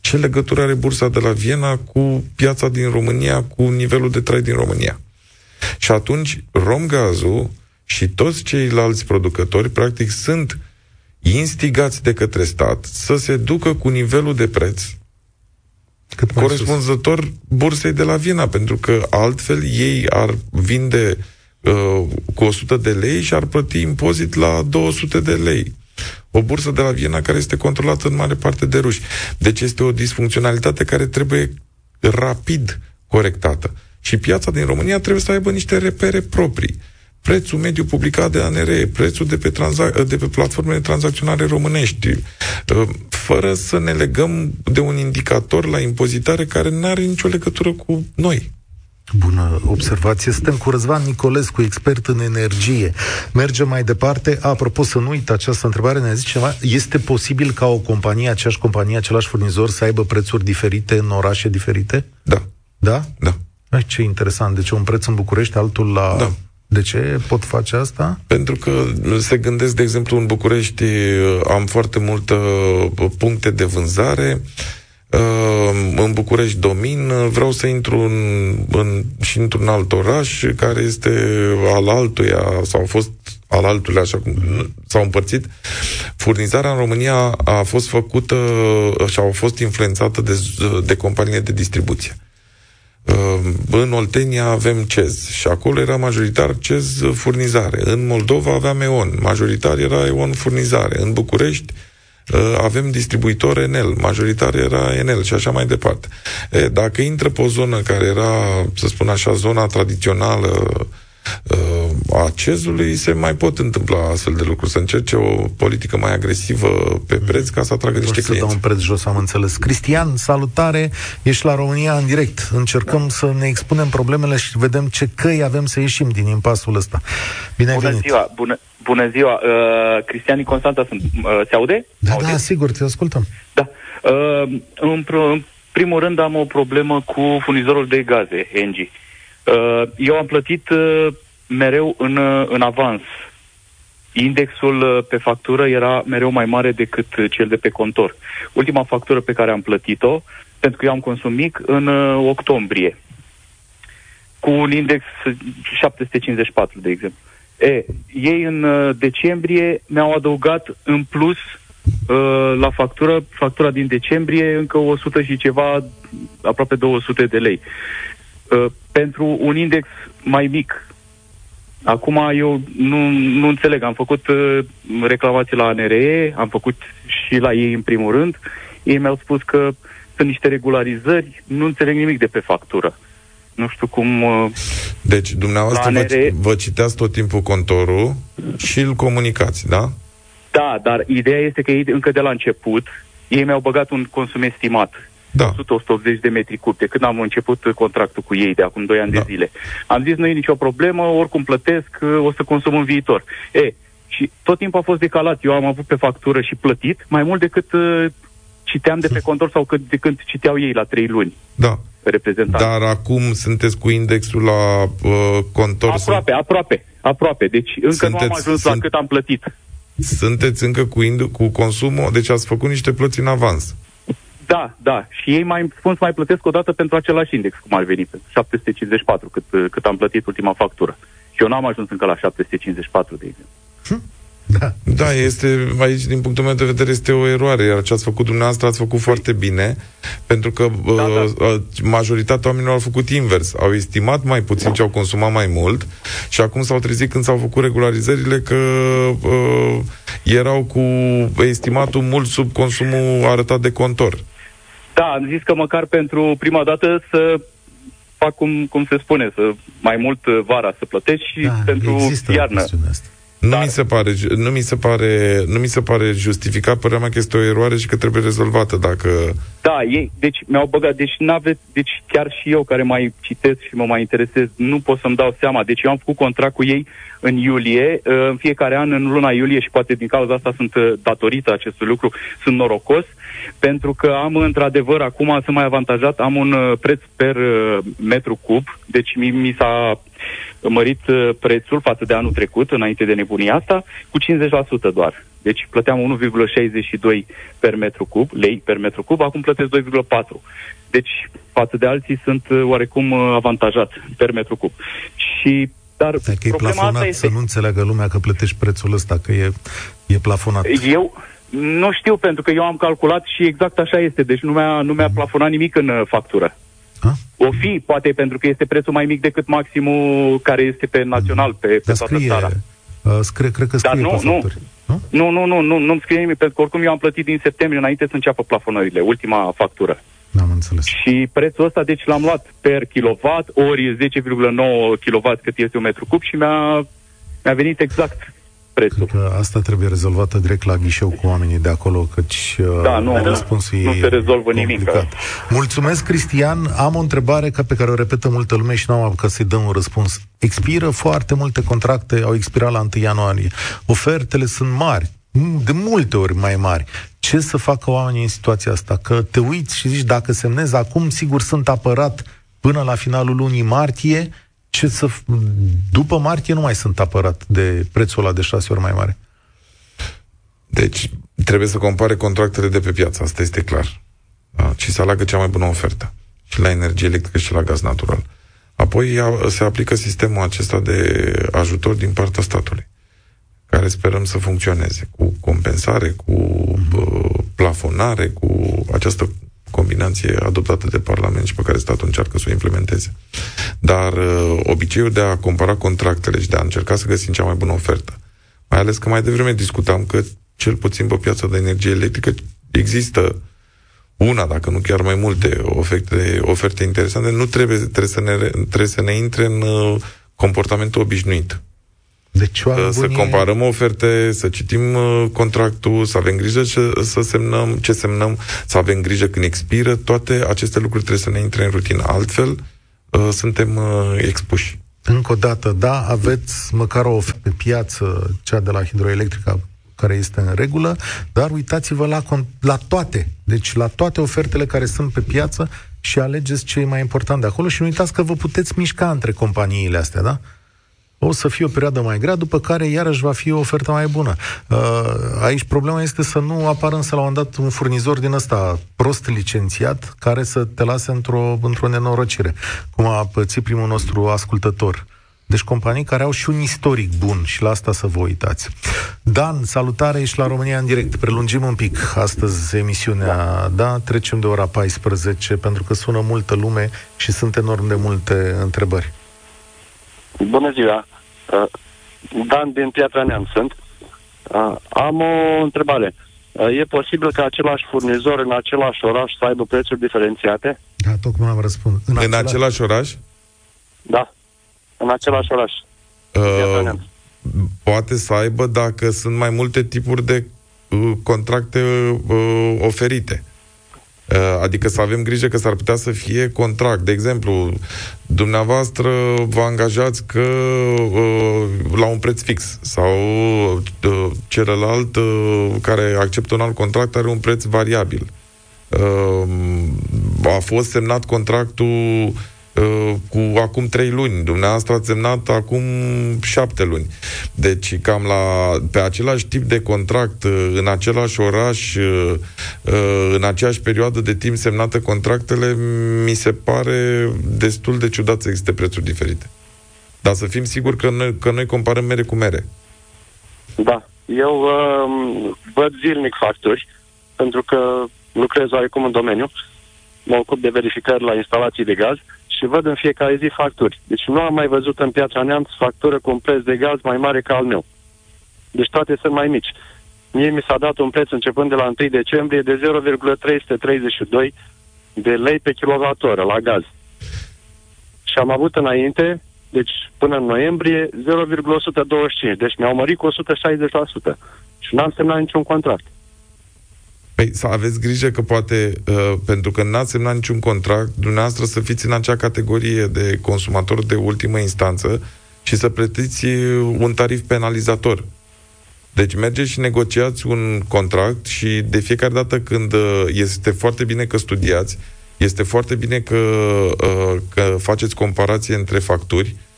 Ce legătură are bursa de la Viena cu piața din România, cu nivelul de trai din România? Și atunci Romgazul și toți ceilalți producători, practic, sunt instigați de către stat să se ducă cu nivelul de preț
Cât mai sus.
corespunzător bursei de la Viena, pentru că altfel ei ar vinde uh, cu 100 de lei și ar plăti impozit la 200 de lei. O bursă de la Viena care este controlată în mare parte de ruși. Deci este o disfuncționalitate care trebuie rapid corectată. Și piața din România trebuie să aibă niște repere proprii. Prețul mediu publicat de ANR, prețul de pe, tranzac- de pe platformele tranzacționale românești, uh, fără să ne legăm de un indicator la impozitare care nu are nicio legătură cu noi.
Bună observație. Suntem cu Răzvan Nicolescu, expert în energie. Mergem mai departe. Apropo, să nu uit această întrebare, ne zice ceva. Este posibil ca o companie, aceeași companie, același furnizor să aibă prețuri diferite în orașe diferite?
Da.
Da?
Da.
Ai, ce interesant. Deci un preț în București, altul la...
Da.
De ce pot face asta?
Pentru că se gândesc, de exemplu, în București am foarte multe puncte de vânzare, în București domin, vreau să intru în, în, și într-un alt oraș care este al altuia sau a fost al altuia, așa cum s-au împărțit. Furnizarea în România a fost făcută și a fost influențată de, de companiile de distribuție. În Oltenia avem CEZ și acolo era majoritar CEZ furnizare. În Moldova aveam EON, majoritar era EON furnizare. În București uh, avem distribuitor Enel, majoritar era Enel și așa mai departe. Dacă intră pe o zonă care era, să spun așa, zona tradițională uh, a cezului, se mai pot întâmpla astfel de lucruri, să încerce o politică mai agresivă pe preț ca să atragă niște
să dau
clienți.
un preț jos, am înțeles. Cristian, salutare! Ești la România în direct. Încercăm să ne expunem problemele și vedem ce căi avem să ieșim din impasul ăsta. Bine ai
Bună
venit!
ziua, bună, bună ziua. Uh, Cristian din Constanța sunt. Uh, se aude?
Da,
aude?
da, sigur, te ascultăm.
Da. Uh, în, pr- în primul rând am o problemă cu furnizorul de gaze, Engie. Uh, eu am plătit uh, mereu în, uh, în avans. Indexul uh, pe factură era mereu mai mare decât uh, cel de pe contor. Ultima factură pe care am plătit-o, pentru că eu am consum mic, în uh, octombrie, cu un index 754, de exemplu. E, ei în uh, decembrie mi-au adăugat în plus uh, la factură, factura din decembrie, încă 100 și ceva, aproape 200 de lei. Uh, pentru un index mai mic. Acum eu nu, nu înțeleg. Am făcut uh, reclamații la ANRE, am făcut și la ei în primul rând. Ei mi-au spus că sunt niște regularizări, nu înțeleg nimic de pe factură. Nu știu cum... Uh,
Deci, dumneavoastră
La
vă,
NRE
vă citeați tot timpul contorul și îl comunicați, da?
Da, dar ideea este că ei încă de la început, ei mi-au băgat un consum estimat.
Da.
100-180 de metri cub, de când am început contractul cu ei, de acum 2 ani
Da.
de zile. Am zis, nu e nicio problemă, oricum plătesc, o să consum în viitor. E, și tot timpul a fost decalat. Eu am avut pe factură și plătit mai mult decât uh, citeam de pe contor sau cât, de când citeau ei la 3 luni
Da.
reprezentant.
Dar acum sunteți cu indexul la uh, contor?
Aproape, aproape, aproape. Deci încă nu am
Sunteți-
ajuns la
sunt-
cât am plătit.
Sunteți încă cu, indu- cu consumul? Deci ați făcut niște plăți în avans.
Da, da. Și ei mai spun să mai plătesc o dată pentru același index, cum ar veni, pentru 754, cât, cât am plătit ultima factură. Și eu n-am ajuns încă la 754, de exemplu.
Da.
Da, este, aici, din punctul meu de vedere, este o eroare, iar ce ați făcut dumneavoastră ați făcut foarte bine, pentru că
Da, da.
uh, uh, majoritatea oamenilor au făcut invers. Au estimat mai puțin ce au consumat mai mult și acum s-au trezit când s-au făcut regularizările că uh, erau cu estimatul mult sub consumul arătat de contor.
Da, am zis că măcar pentru prima dată să fac cum, cum se spune, să mai mult uh, vara să plătesc și
Da,
pentru
există
iarnă.
chestiunea asta.
Nu,
Dar-
mi se pare, nu, mi se pare, nu mi se pare justificat, părerea mea că este o eroare și că trebuie rezolvată dacă...
Da, ei, deci mi-au băgat, deci n-aveți, deci chiar și eu care mai citesc și mă mai interesez, nu pot să-mi dau seama. Deci eu am făcut contract cu ei în iulie, uh, în fiecare an, în luna iulie și poate din cauza asta sunt uh, datorită acestui lucru, sunt norocos, pentru că am într-adevăr, acum sunt mai avantajat, am un uh, preț per uh, metru cub, deci mi, mi s-a mărit uh, prețul față de anul trecut, înainte de nebunia asta, cu 50% doar. Deci plăteam 1,62 per metru cub, lei per metru cub, acum plătesc 2,4. Deci față de alții sunt uh, oarecum uh, avantajat per metru cub. Și dar
Dacă e
problema
plafonat,
asta
este...
este...
să nu înțeleagă lumea că plătești prețul ăsta, că e, e plafonat.
Eu nu știu, pentru că eu am calculat și exact așa este. Deci nu mi-a, nu mi-a plafonat nimic în uh, factură.
Ha?
O fi, poate pentru că este prețul mai mic decât maximul care este pe național, pe, pe
Dar
toată
scrie,
țara.
uh, scrie, cred că
Dar
scrie
nu,
pe
nu.
facturi. Nu?
Nu, nu, nu, nu, nu-mi scrie nimic, pentru că oricum eu am plătit din septembrie înainte să înceapă plafonările, ultima factură.
N-am înțeles.
Și prețul ăsta, deci l-am luat per kilowatt, ori 10,9 kW cât este un metru cub și mi-a, mi-a venit exact prețul.
Că asta trebuie rezolvată direct la ghișeu cu oamenii de acolo, căci
da, nu,
răspunsul
nu
e
se rezolvă
complicat.
nimic.
Mulțumesc, Cristian. Am o întrebare ca pe care o repetă multă lume și nu am apucat să-i dăm un răspuns. Expiră foarte multe contracte, au expirat la 1 ianuarie. Ofertele sunt mari, de multe ori mai mari. Ce să facă oamenii în situația asta? Că te uiți și zici, dacă semnez acum, sigur sunt apărat până la finalul lunii martie, ce să... După martie nu mai sunt apărat de prețul ăla de șase ori mai mare.
Deci, trebuie să compare contractele de pe piață, asta este clar. Da? Și să aleagă cea mai bună ofertă. Și la energie electrică și la gaz natural. Apoi se aplică sistemul acesta de ajutor din partea statului, care sperăm să funcționeze, cu compensare, cu plafonare, cu această combinație adoptată de Parlament și pe care statul încearcă să o implementeze. Dar uh, obiceiul de a compara contractele și de a încerca să găsim cea mai bună ofertă, mai ales că mai devreme discutam că cel puțin pe piața de energie electrică există una, dacă nu chiar mai multe oferte, oferte interesante, nu trebuie, trebuie, să ne, trebuie să ne intre în uh, comportamentul obișnuit.
Deci,
să comparăm oferte, să citim uh, contractul, să avem grijă ce, să semnăm, ce semnăm, să avem grijă când expiră, toate aceste lucruri trebuie să ne intre în rutină. Altfel, uh, suntem uh, expuși.
Încă o dată, da, aveți măcar o ofertă pe piață, cea de la hidroelectrica, care este în regulă, dar uitați-vă la, la toate, deci la toate ofertele care sunt pe piață și alegeți ce e mai important de acolo și nu uitați că vă puteți mișca între companiile astea, da? O să fie o perioadă mai grea, după care iarăși va fi o ofertă mai bună. Uh, aici problema este să nu apară însă la un dat un furnizor din ăsta prost licențiat care să te lase într-o, într-o nenorocire, cum a pățit primul nostru ascultător. Deci companii care au și un istoric bun și la asta să vă uitați. Dan, salutare, ești la România în direct. Prelungim un pic astăzi emisiunea, da, da? Trecem de ora 14 pentru că sună multă lume și sunt enorm de multe întrebări.
Bună ziua! Uh, Dan din Piatra Neam sunt. Uh, am o întrebare. Uh, e posibil ca același furnizor în același oraș să aibă prețuri diferențiate?
Da, tocmai am răspuns.
În, în același... același oraș?
Da, în același oraș. Uh,
poate să aibă dacă sunt mai multe tipuri de uh, contracte uh, oferite. Uh, adică să avem grijă că s-ar putea să fie contract. De exemplu, dumneavoastră vă angajați că uh, la un preț fix sau uh, celălalt care acceptă un alt contract are un preț variabil. A fost semnat contractul Uh, cu acum trei luni. Dumneavoastră ați semnat acum șapte luni. Deci cam la, pe același tip de contract, uh, în același oraș, uh, în aceeași perioadă de timp semnată contractele, mi se pare destul de ciudat să existe prețuri diferite. Dar să fim siguri că noi, că noi comparăm mere cu mere.
Da. Eu uh, văd zilnic facturi, pentru că lucrez oarecum în domeniu. Mă ocup de verificări la instalații de gaz și văd în fiecare zi facturi. Deci nu am mai văzut în piața Neamț factură cu un preț de gaz mai mare ca al meu. Deci toate sunt mai mici. Mie mi s-a dat un preț începând de la 1 decembrie de 0,332 de lei pe kilowattoră la gaz. Și am avut înainte, deci până în noiembrie, 0,125. Deci mi-au mărit cu 160%. Și n-am semnat niciun contract.
Păi să aveți grijă că poate, uh, pentru că n-ați semnat niciun contract, dumneavoastră să fiți în acea categorie de consumator de ultimă instanță și să plătiți un tarif penalizator. Deci mergeți și negociați un contract și de fiecare dată când uh, este foarte bine că studiați, este foarte bine că, uh, că faceți comparație între facturi, Uh,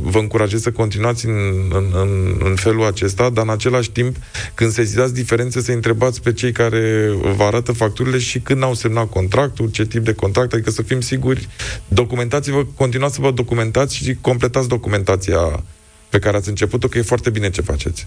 vă încurajez să continuați în, în, în, în felul acesta, dar în același timp, când se zidați diferențe, să întrebați pe cei care vă arată facturile și când au semnat contractul, ce tip de contract, adică să fim siguri, documentați-vă, continuați să vă documentați și completați documentația pe care ați început-o, că e foarte bine ce faceți.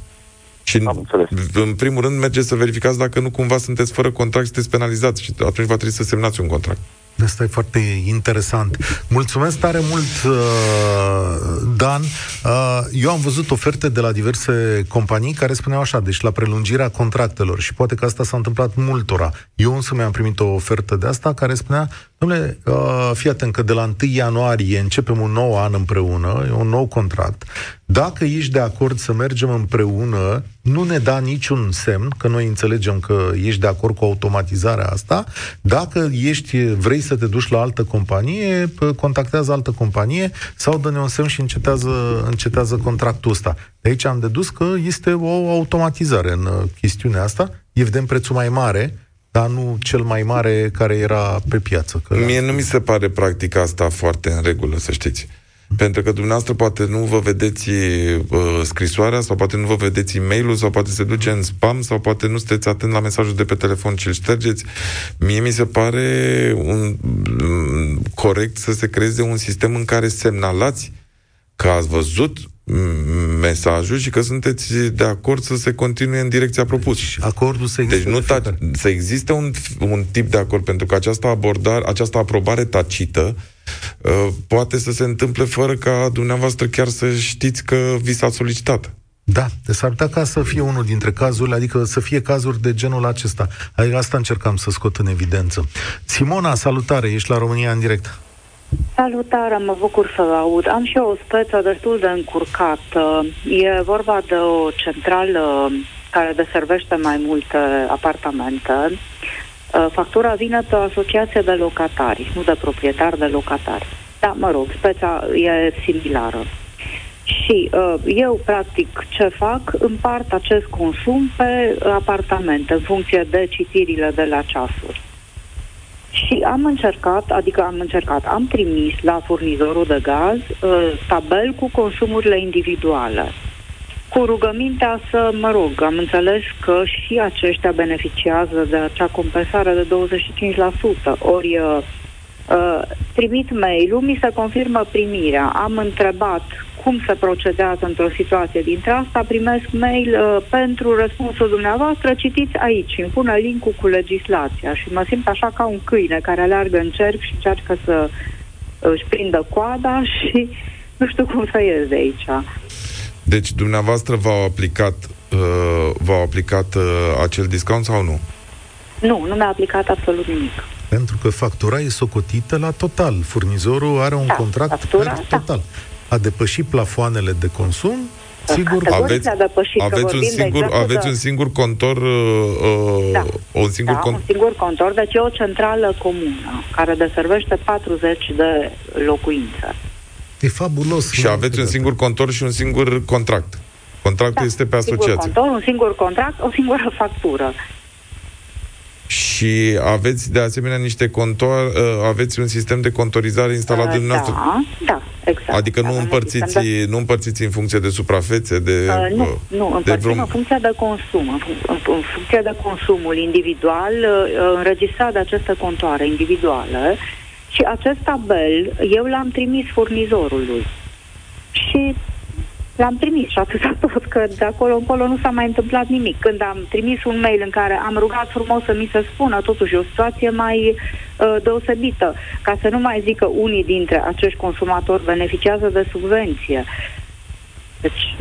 Și în, în primul rând mergeți să verificați dacă nu cumva sunteți fără contract, sunteți penalizați și atunci va trebui să semnați un contract.
Asta e foarte interesant. Mulțumesc tare mult, uh, Dan. Uh, eu am văzut oferte de la diverse companii care spuneau așa, deci la prelungirea contractelor și poate că asta s-a întâmplat multora. Eu însă mi-am primit o ofertă de asta care spunea Domnule, uh, fii atent că de la 1 ianuarie începem un nou an împreună, un nou contract. Dacă ești de acord să mergem împreună, nu ne da niciun semn că noi înțelegem că ești de acord cu automatizarea asta. Dacă ești, vrei să te duci la altă companie, contactează altă companie sau dă-ne un semn și încetează, încetează contractul ăsta. De aici am dedus că este o automatizare în uh, chestiunea asta. Evident, prețul mai mare, dar nu cel mai mare care era pe piață.
Că Mie nu mi se pare practica asta foarte în regulă, să știți. Pentru că dumneavoastră poate nu vă vedeți uh, scrisoarea sau poate nu vă vedeți e mail sau poate se duce în spam sau poate nu sunteți atent la mesajul de pe telefon și îl ștergeți. Mie mi se pare un, um, corect să se creeze un sistem în care semnalați că ați văzut mesajul și că sunteți de acord să se continue în direcția propusă. Deci
acordul să
existe. Deci nu ta- să existe un, un tip de acord, pentru că această abordare, această aprobare tacită uh, poate să se întâmple fără ca dumneavoastră chiar să știți că vi s-a solicitat.
Da, de s-ar putea ca să fie unul dintre cazurile, adică să fie cazuri de genul acesta. Adică asta încercam să scot în evidență. Simona, salutare, ești la România în direct.
Salutare, mă bucur să aud. Am și eu o speță destul de încurcată. E vorba de o centrală care deservește mai multe apartamente. Uh, factura vine pe o asociație de locatari, nu de proprietari, de locatari. Da, mă rog, speța e similară. Și uh, eu, practic, ce fac? Împart acest consum pe apartamente, în funcție de citirile de la ceasuri. Și am încercat, adică am încercat, am trimis la furnizorul de gaz uh, tabel cu consumurile individuale. Cu rugămintea să, mă rog, am înțeles că și aceștia beneficiază de acea compensare de 25%. Ori uh, uh, trimit mail-ul, mi se confirmă primirea. Am întrebat cum se procedează într-o situație dintre asta, primesc mail uh, pentru răspunsul dumneavoastră, citiți aici, îmi pune link cu legislația și mă simt așa ca un câine care aleargă în cerc și încearcă să își prindă coada și nu știu cum să ies de aici.
Deci dumneavoastră v-au aplicat, uh, v-au aplicat uh, acel discount sau nu?
Nu, nu mi-a aplicat absolut nimic.
Pentru că factura e socotită la total. Furnizorul are un da, contract factura, per total. Da a depăși plafoanele de consum, sigur
aveți, aveți, un singur, de aveți un singur contor uh,
da.
un singur
da, con- un singur contor, deci e o centrală comună care deservește 40 de locuințe.
E fabulos.
Și aveți un singur contor și un singur contract. Contractul da, este pe asociație. Un
singur contor, un singur contract, o singură factură.
Și aveți de asemenea niște contor, uh, aveți un sistem de contorizare instalat uh, dumneavoastră?
Da, da, exact.
Adică nu împărțiți, de... nu împărțiți în funcție de suprafețe, de...
Uh, nu, uh, nu, împărțim de în funcție de consum, în, în, în funcție de consumul individual uh, înregistrat de aceste contoare individuale și acest tabel eu l-am trimis furnizorului. Și L-am trimis și atâta tot, că de acolo încolo nu s-a mai întâmplat nimic. Când am trimis un mail în care am rugat frumos să mi se spună totuși o situație mai uh, deosebită, ca să nu mai zic că unii dintre acești consumatori beneficiază de subvenție. Deci,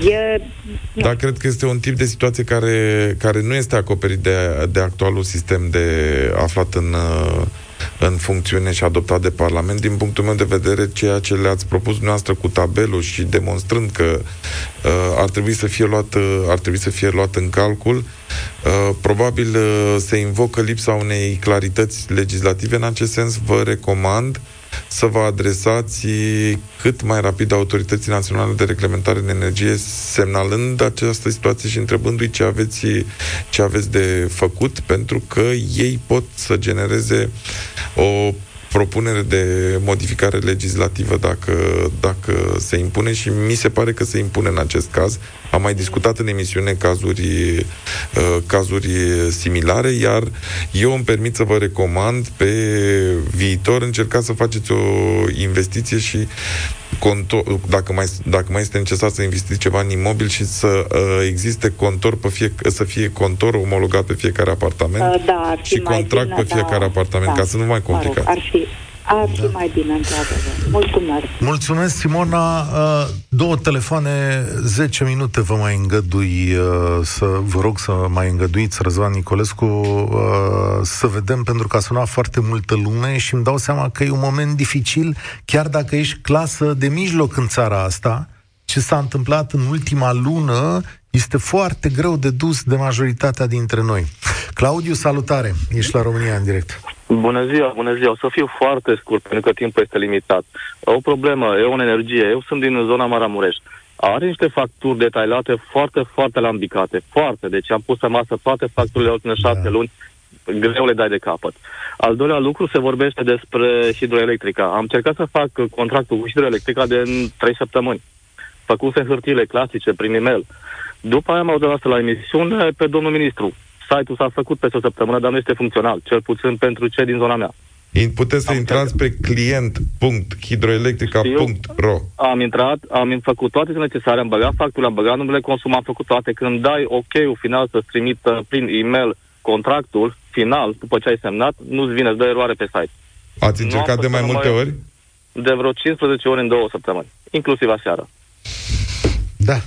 E...
Da, cred că este un tip de situație care, care nu este acoperit de, de actualul sistem de aflat în, uh, în funcțiune și adoptat de Parlament. Din punctul meu de vedere, ceea ce le-ați propus dumneavoastră cu tabelul și demonstrând că uh, ar trebui să fie luat, uh, ar trebui să fie luat în calcul, uh, probabil uh, se invocă lipsa unei clarități legislative. În acest sens, vă recomand uh, să vă adresați cât mai rapid autorității naționale de reglementare în energie, semnalând această situație și întrebându-i ce aveți, ce aveți de făcut, pentru că ei pot să genereze o propunere de modificare legislativă dacă, dacă se impune și mi se pare că se impune în acest caz. Am mai discutat în emisiune cazuri, uh, cazuri similare, iar eu îmi permit să vă recomand pe viitor încercați să faceți o investiție și contor, dacă, mai, dacă mai este necesar să investiți ceva în imobil și să uh, existe contor pe fie, să fie contor omologat pe fiecare apartament
uh, da,
și contract
bine,
pe fiecare
da,
apartament, da, ca să nu mai complicați.
Mă rog, ar fi Ar fi da. mai bine, într-adevăr. Mulțumesc.
Mulțumesc, Simona. Uh, două telefoane, 10 minute vă mai îngădui uh, să vă rog să mai îngăduiți Răzvan Nicolescu uh, să vedem, pentru că a sunat foarte multă lume și îmi dau seama că e un moment dificil, chiar dacă ești clasă de mijloc în țara asta, ce s-a întâmplat în ultima lună este foarte greu de dus de majoritatea dintre noi. Claudiu, salutare! Ești la România în direct.
Bună ziua, bună ziua. O să fiu foarte scurt, pentru că timpul este limitat. O problemă, e o energie. Eu sunt din zona Maramureș. Are niște facturi detaliate foarte, foarte lambicate. Foarte. Deci am pus pe masă toate facturile ultime șapte da. luni. Greu le dai de capăt. Al doilea lucru se vorbește despre hidroelectrica. Am încercat să fac contractul cu hidroelectrica de trei săptămâni. Făcuse hârtiile clasice prin e-mail. După aia m-au dat la emisiune pe domnul ministru site-ul s-a făcut peste o săptămână, dar nu este funcțional, cel puțin pentru cei din zona mea.
Puteți să am intrați pe client.hidroelectrica.ro
Am intrat, am făcut toate necesare, am băgat facturile, am băgat numele consum, am făcut toate. Când dai ok-ul final să-ți trimită prin e-mail contractul final, după ce ai semnat, nu-ți vine, îți dă eroare pe site.
Ați încercat de mai multe ori?
De vreo 15 ori în două săptămâni, inclusiv aseară.
Da.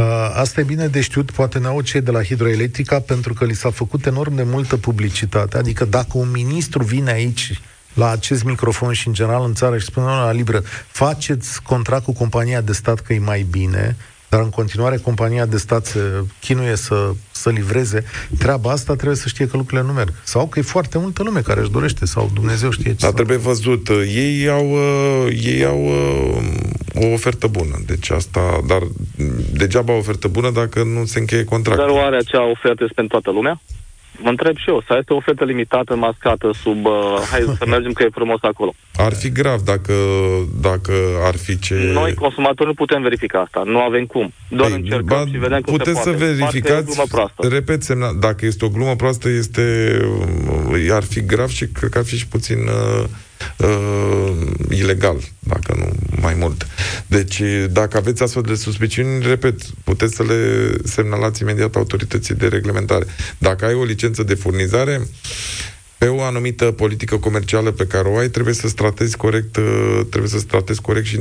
Uh, asta e bine de știut, poate ne au cei de la hidroelectrica, pentru că li s-a făcut enorm de multă publicitate. Adică dacă un ministru vine aici la acest microfon și în general în țară și spune la liberă, faceți contract cu compania de stat că e mai bine, dar în continuare compania de stat se chinuie să, să livreze, treaba asta trebuie să știe că lucrurile nu merg. Sau că e foarte multă lume care își dorește, sau Dumnezeu știe ce.
Dar trebuie văzut. Ei au, uh, ei au uh, o ofertă bună. Deci asta, dar degeaba o ofertă bună dacă nu se încheie contractul.
Dar oare acea ofertă este pentru toată lumea? Mă întreb și eu, să este o ofertă limitată, mascată, sub... Uh, hai să mergem că e frumos acolo.
Ar fi grav dacă, dacă ar fi ce...
Noi, consumatori, nu putem verifica asta. Nu avem cum. Doar Ei, încercăm ba, și vedem cum
Puteți
se
poate. să verificați... Repet, semna, dacă este o glumă proastă, este... ar fi grav și cred că ar fi și puțin... Uh, uh, ilegal, dacă nu mai mult. Deci, dacă aveți astfel de suspiciuni, repet, puteți să le semnalați imediat autorității de reglementare. Dacă ai o licență de furnizare, pe o anumită politică comercială pe care o ai, trebuie să tratezi corect, uh, trebuie să tratezi corect și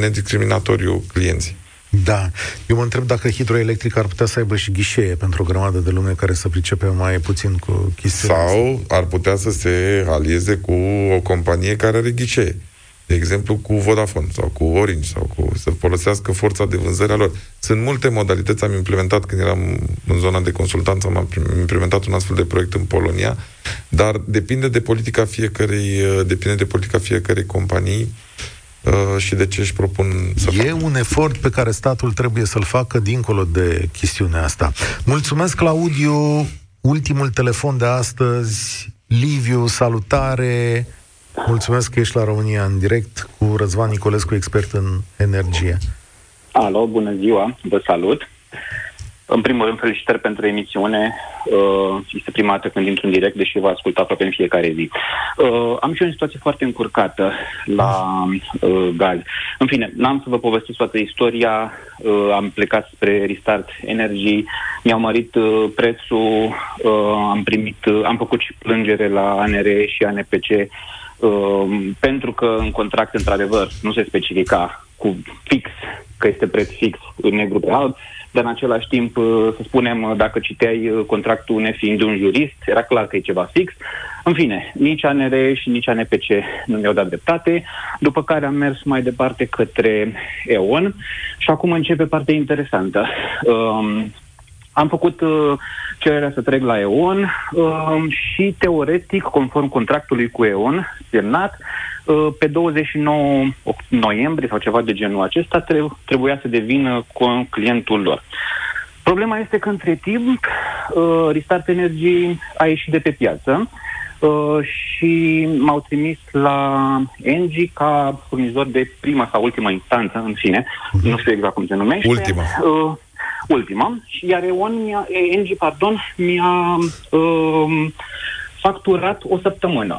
nediscriminatoriu clienții.
Da. Eu mă întreb dacă hidroelectrica ar putea să aibă și ghișee pentru o grămadă de lume care să pricepe mai puțin cu chestiile
Sau ar putea să se alieze cu o companie care are ghișee. De exemplu, cu Vodafone sau cu Orange sau cu să folosească forța de vânzare a lor. Sunt multe modalități, am implementat când eram în zona de consultanță, am implementat un astfel de proiect în Polonia, dar depinde de politica fiecărei, depinde de politica fiecărei companii Uh, și de ce își propun să
E facă. un efort pe care statul trebuie să-l facă dincolo de chestiunea asta. Mulțumesc, Claudiu. Ultimul telefon de astăzi. Liviu, salutare. Mulțumesc că ești la România în direct cu Răzvan Nicolescu, expert în energie.
Alo, bună ziua, vă salut. În primul rând, felicitări pentru emisiune. Uh, este prima dată când intru în direct, deși vă ascult aproape în fiecare zi. Uh, am și eu o situație foarte încurcată la uh, gaz. În fine, n-am să vă povestesc toată istoria. Uh, am plecat spre Restart Energy, mi-au mărit uh, prețul, uh, am primit, uh, am făcut și plângere la ANR și ANPC uh, pentru că în contract, într-adevăr, nu se specifica cu fix, că este preț fix în negru pe alb, dar în același timp, uh, să spunem, uh, dacă citeai uh, contractul nefiind un jurist, era clar că e ceva fix. În fine, nici ANR și nici ANPC nu mi-au dat dreptate, după care am mers mai departe către EON și acum începe partea interesantă. Um, am făcut uh, cererea să trec la EON uh, și teoretic, conform contractului cu EON semnat, uh, pe 29 noiembrie sau ceva de genul acesta trebu- trebuia să devină cu clientul lor. Problema este că între timp uh, Restart Energy a ieșit de pe piață uh, și m-au trimis la Engie ca furnizor de prima sau ultima instanță, în fine, uh-huh. nu știu exact cum se numește.
Ultima. Uh,
ultima, iar EON, mi-a, ENG, pardon, mi-a uh, facturat o săptămână.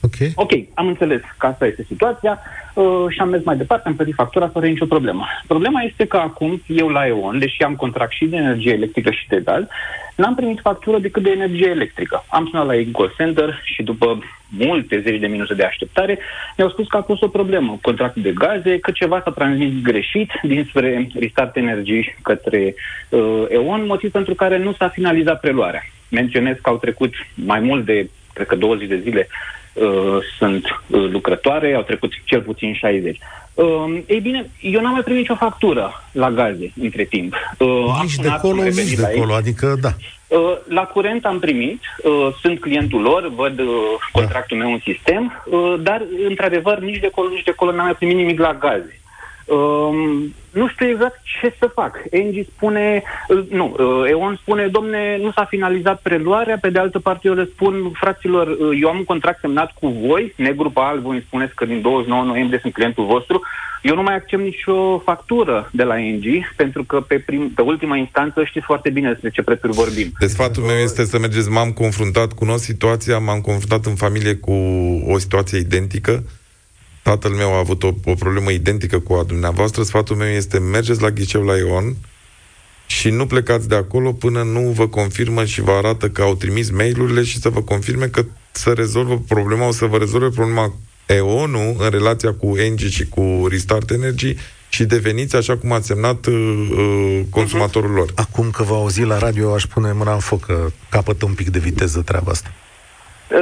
Ok.
Ok, am înțeles că asta este situația uh, și am mers mai departe, am plătit factura fără nicio problemă. Problema este că acum, eu la EON, deși am contract și de energie electrică și de gaz, n-am primit factură decât de energie electrică. Am sunat la ei call center și după multe zeci de minute de așteptare, mi-au spus că a fost o problemă, contractul de gaze, că ceva s-a transmis greșit dinspre Restart Energy către uh, EON, motiv pentru care nu s-a finalizat preluarea. Menționez că au trecut mai mult de, cred că 20 de zile uh, sunt uh, lucrătoare, au trecut cel puțin 60. Uh, ei bine, eu n-am mai primit nicio factură la gaze între timp.
Uh, nici de acolo, nici de acolo, adică da.
Uh, la curent am primit, uh, sunt clientul lor, văd uh, contractul meu în sistem, uh, dar într-adevăr nici de acolo, nici de acolo n-am mai primit nimic la gaze. Um, nu știu exact ce să fac. Engie spune, uh, nu, uh, EON spune, domne, nu s-a finalizat preluarea, pe de altă parte eu le spun, fraților, uh, eu am un contract semnat cu voi, negru pe alb, voi îmi spuneți că din 29 noiembrie sunt clientul vostru, eu nu mai accept nicio factură de la Engie, pentru că pe, prim, pe ultima instanță știți foarte bine despre ce prețuri vorbim.
Deci sfatul meu este să mergeți, m-am confruntat, cunosc situația, m-am confruntat în familie cu o situație identică, tatăl meu a avut o, o problemă identică cu a dumneavoastră, sfatul meu este mergeți la ghiceu la Ion și nu plecați de acolo până nu vă confirmă și vă arată că au trimis mail-urile și să vă confirme că să rezolvă problema, o să vă rezolve problema EON-ul în relația cu Engie și cu Restart Energy și deveniți, așa cum ați semnat, uh, uh consumatorul lor.
Acum că vă auzi la radio, aș pune mâna în foc că capătă un pic de viteză treaba asta.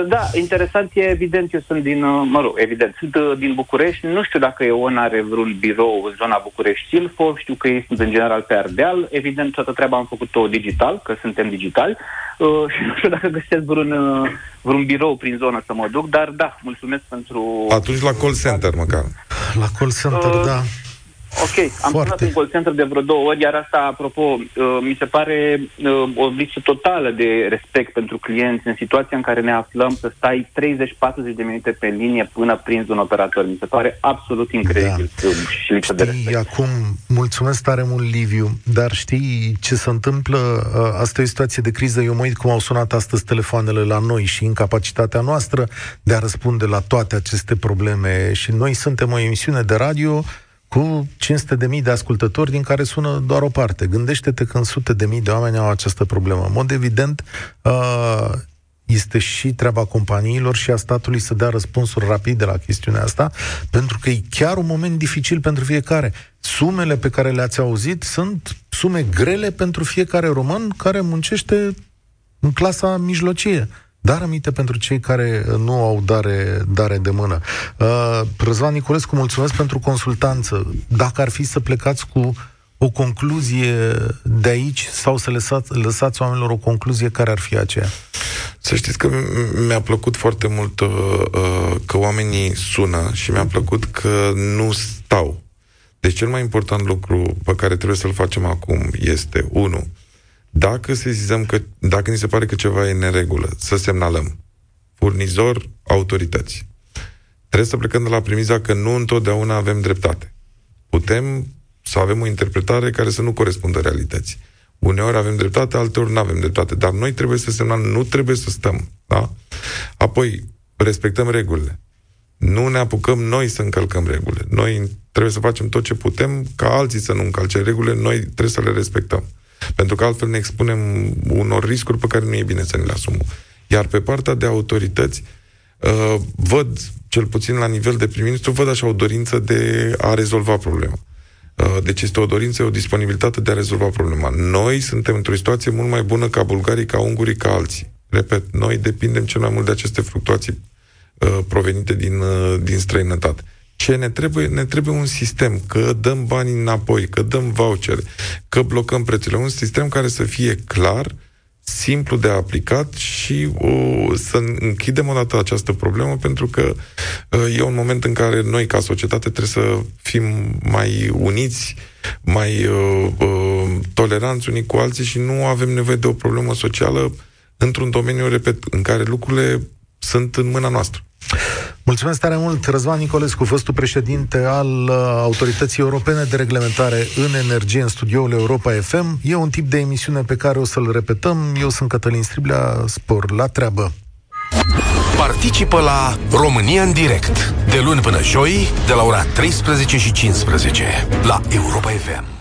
Da, interesant e evident, eu sunt din, uh, mă rog, evident, sunt uh, din București, nu știu dacă EON are vreun birou în zona București-Silfo, știu că ei sunt în general pe Ardeal, evident toată treaba am făcut-o digital, că suntem digitali, uh, și nu știu dacă găsesc vreun, uh, vreun birou prin zonă să mă duc, dar da, mulțumesc pentru...
Atunci la call center măcar.
La call center, uh, da.
Ok, am Foarte. sunat în call center de vreo două ori, iar asta, apropo, uh, mi se pare uh, o lipsă totală de respect pentru clienți în situația în care ne aflăm să stai 30-40 de minute pe linie până prinzi un operator. Mi se pare absolut incredibil da. și lipsă
știi,
de respect.
acum, mulțumesc tare mult, Liviu, dar știi ce se întâmplă? Uh, asta e o situație de criză. Eu mă uit cum au sunat astăzi telefoanele la noi și incapacitatea noastră de a răspunde la toate aceste probleme. Și noi suntem o emisiune de radio cu 500 de mii de ascultători, din care sună doar o parte. Gândește-te că în sute de mii de oameni au această problemă. În mod evident, uh, este și treaba companiilor și a statului să dea răspunsuri rapide la chestiunea asta, pentru că e chiar un moment dificil pentru fiecare. Sumele pe care le-ați auzit sunt sume grele pentru fiecare român care muncește în clasa mijlocie dar aminte pentru cei care nu au dare, dare de mână. Uh, Răzvan Niculescu, mulțumesc pentru consultanță. Dacă ar fi să plecați cu o concluzie de aici sau să lăsați, lăsați oamenilor o concluzie, care ar fi aceea?
Să știți că mi-a plăcut foarte mult uh, uh, că oamenii sună și mi-a plăcut că nu stau. Deci cel mai important lucru pe care trebuie să-l facem acum este, unu, dacă sesizăm că, dacă ni se pare că ceva e în neregulă, să semnalăm. Furnizor, autorități. Trebuie să plecăm de la premiza că nu întotdeauna avem dreptate. Putem să avem o interpretare care să nu corespundă realității. Uneori avem dreptate, alteori nu avem dreptate, dar noi trebuie să semnăm, nu trebuie să stăm. Da? Apoi, respectăm regulile. Nu ne apucăm noi să încălcăm regulile. Noi trebuie să facem tot ce putem ca alții să nu încalce regulile, noi trebuie să le respectăm. Pentru că altfel ne expunem unor riscuri pe care nu e bine să ne le asumăm. Iar pe partea de autorități, uh, văd, cel puțin la nivel de prim-ministru, văd așa o dorință de a rezolva problema. Uh, deci este o dorință, o disponibilitate de a rezolva problema. Noi suntem într-o situație mult mai bună ca bulgarii, ca ungurii, ca alții. Repet, noi depindem cel mai mult de aceste fluctuații uh, provenite din, uh, din străinătate. Ce ne trebuie? Ne trebuie un sistem, că dăm bani înapoi, că dăm voucher, că blocăm prețurile. Un sistem care să fie clar, simplu de aplicat și o, să închidem odată această problemă, pentru că uh, e un moment în care noi, ca societate, trebuie să fim mai uniți, mai uh, uh, toleranți unii cu alții și nu avem nevoie de o problemă socială într-un domeniu, repet, în care lucrurile sunt în mâna noastră.
Mulțumesc tare mult, Răzvan Nicolescu, fostul președinte al uh, Autorității Europene de Reglementare în Energie în studioul Europa FM. E un tip de emisiune pe care o să-l repetăm. Eu sunt Cătălin Striblea, spor la treabă.
Participă la România în direct, de luni până joi, de la ora 13 și 15, la Europa FM.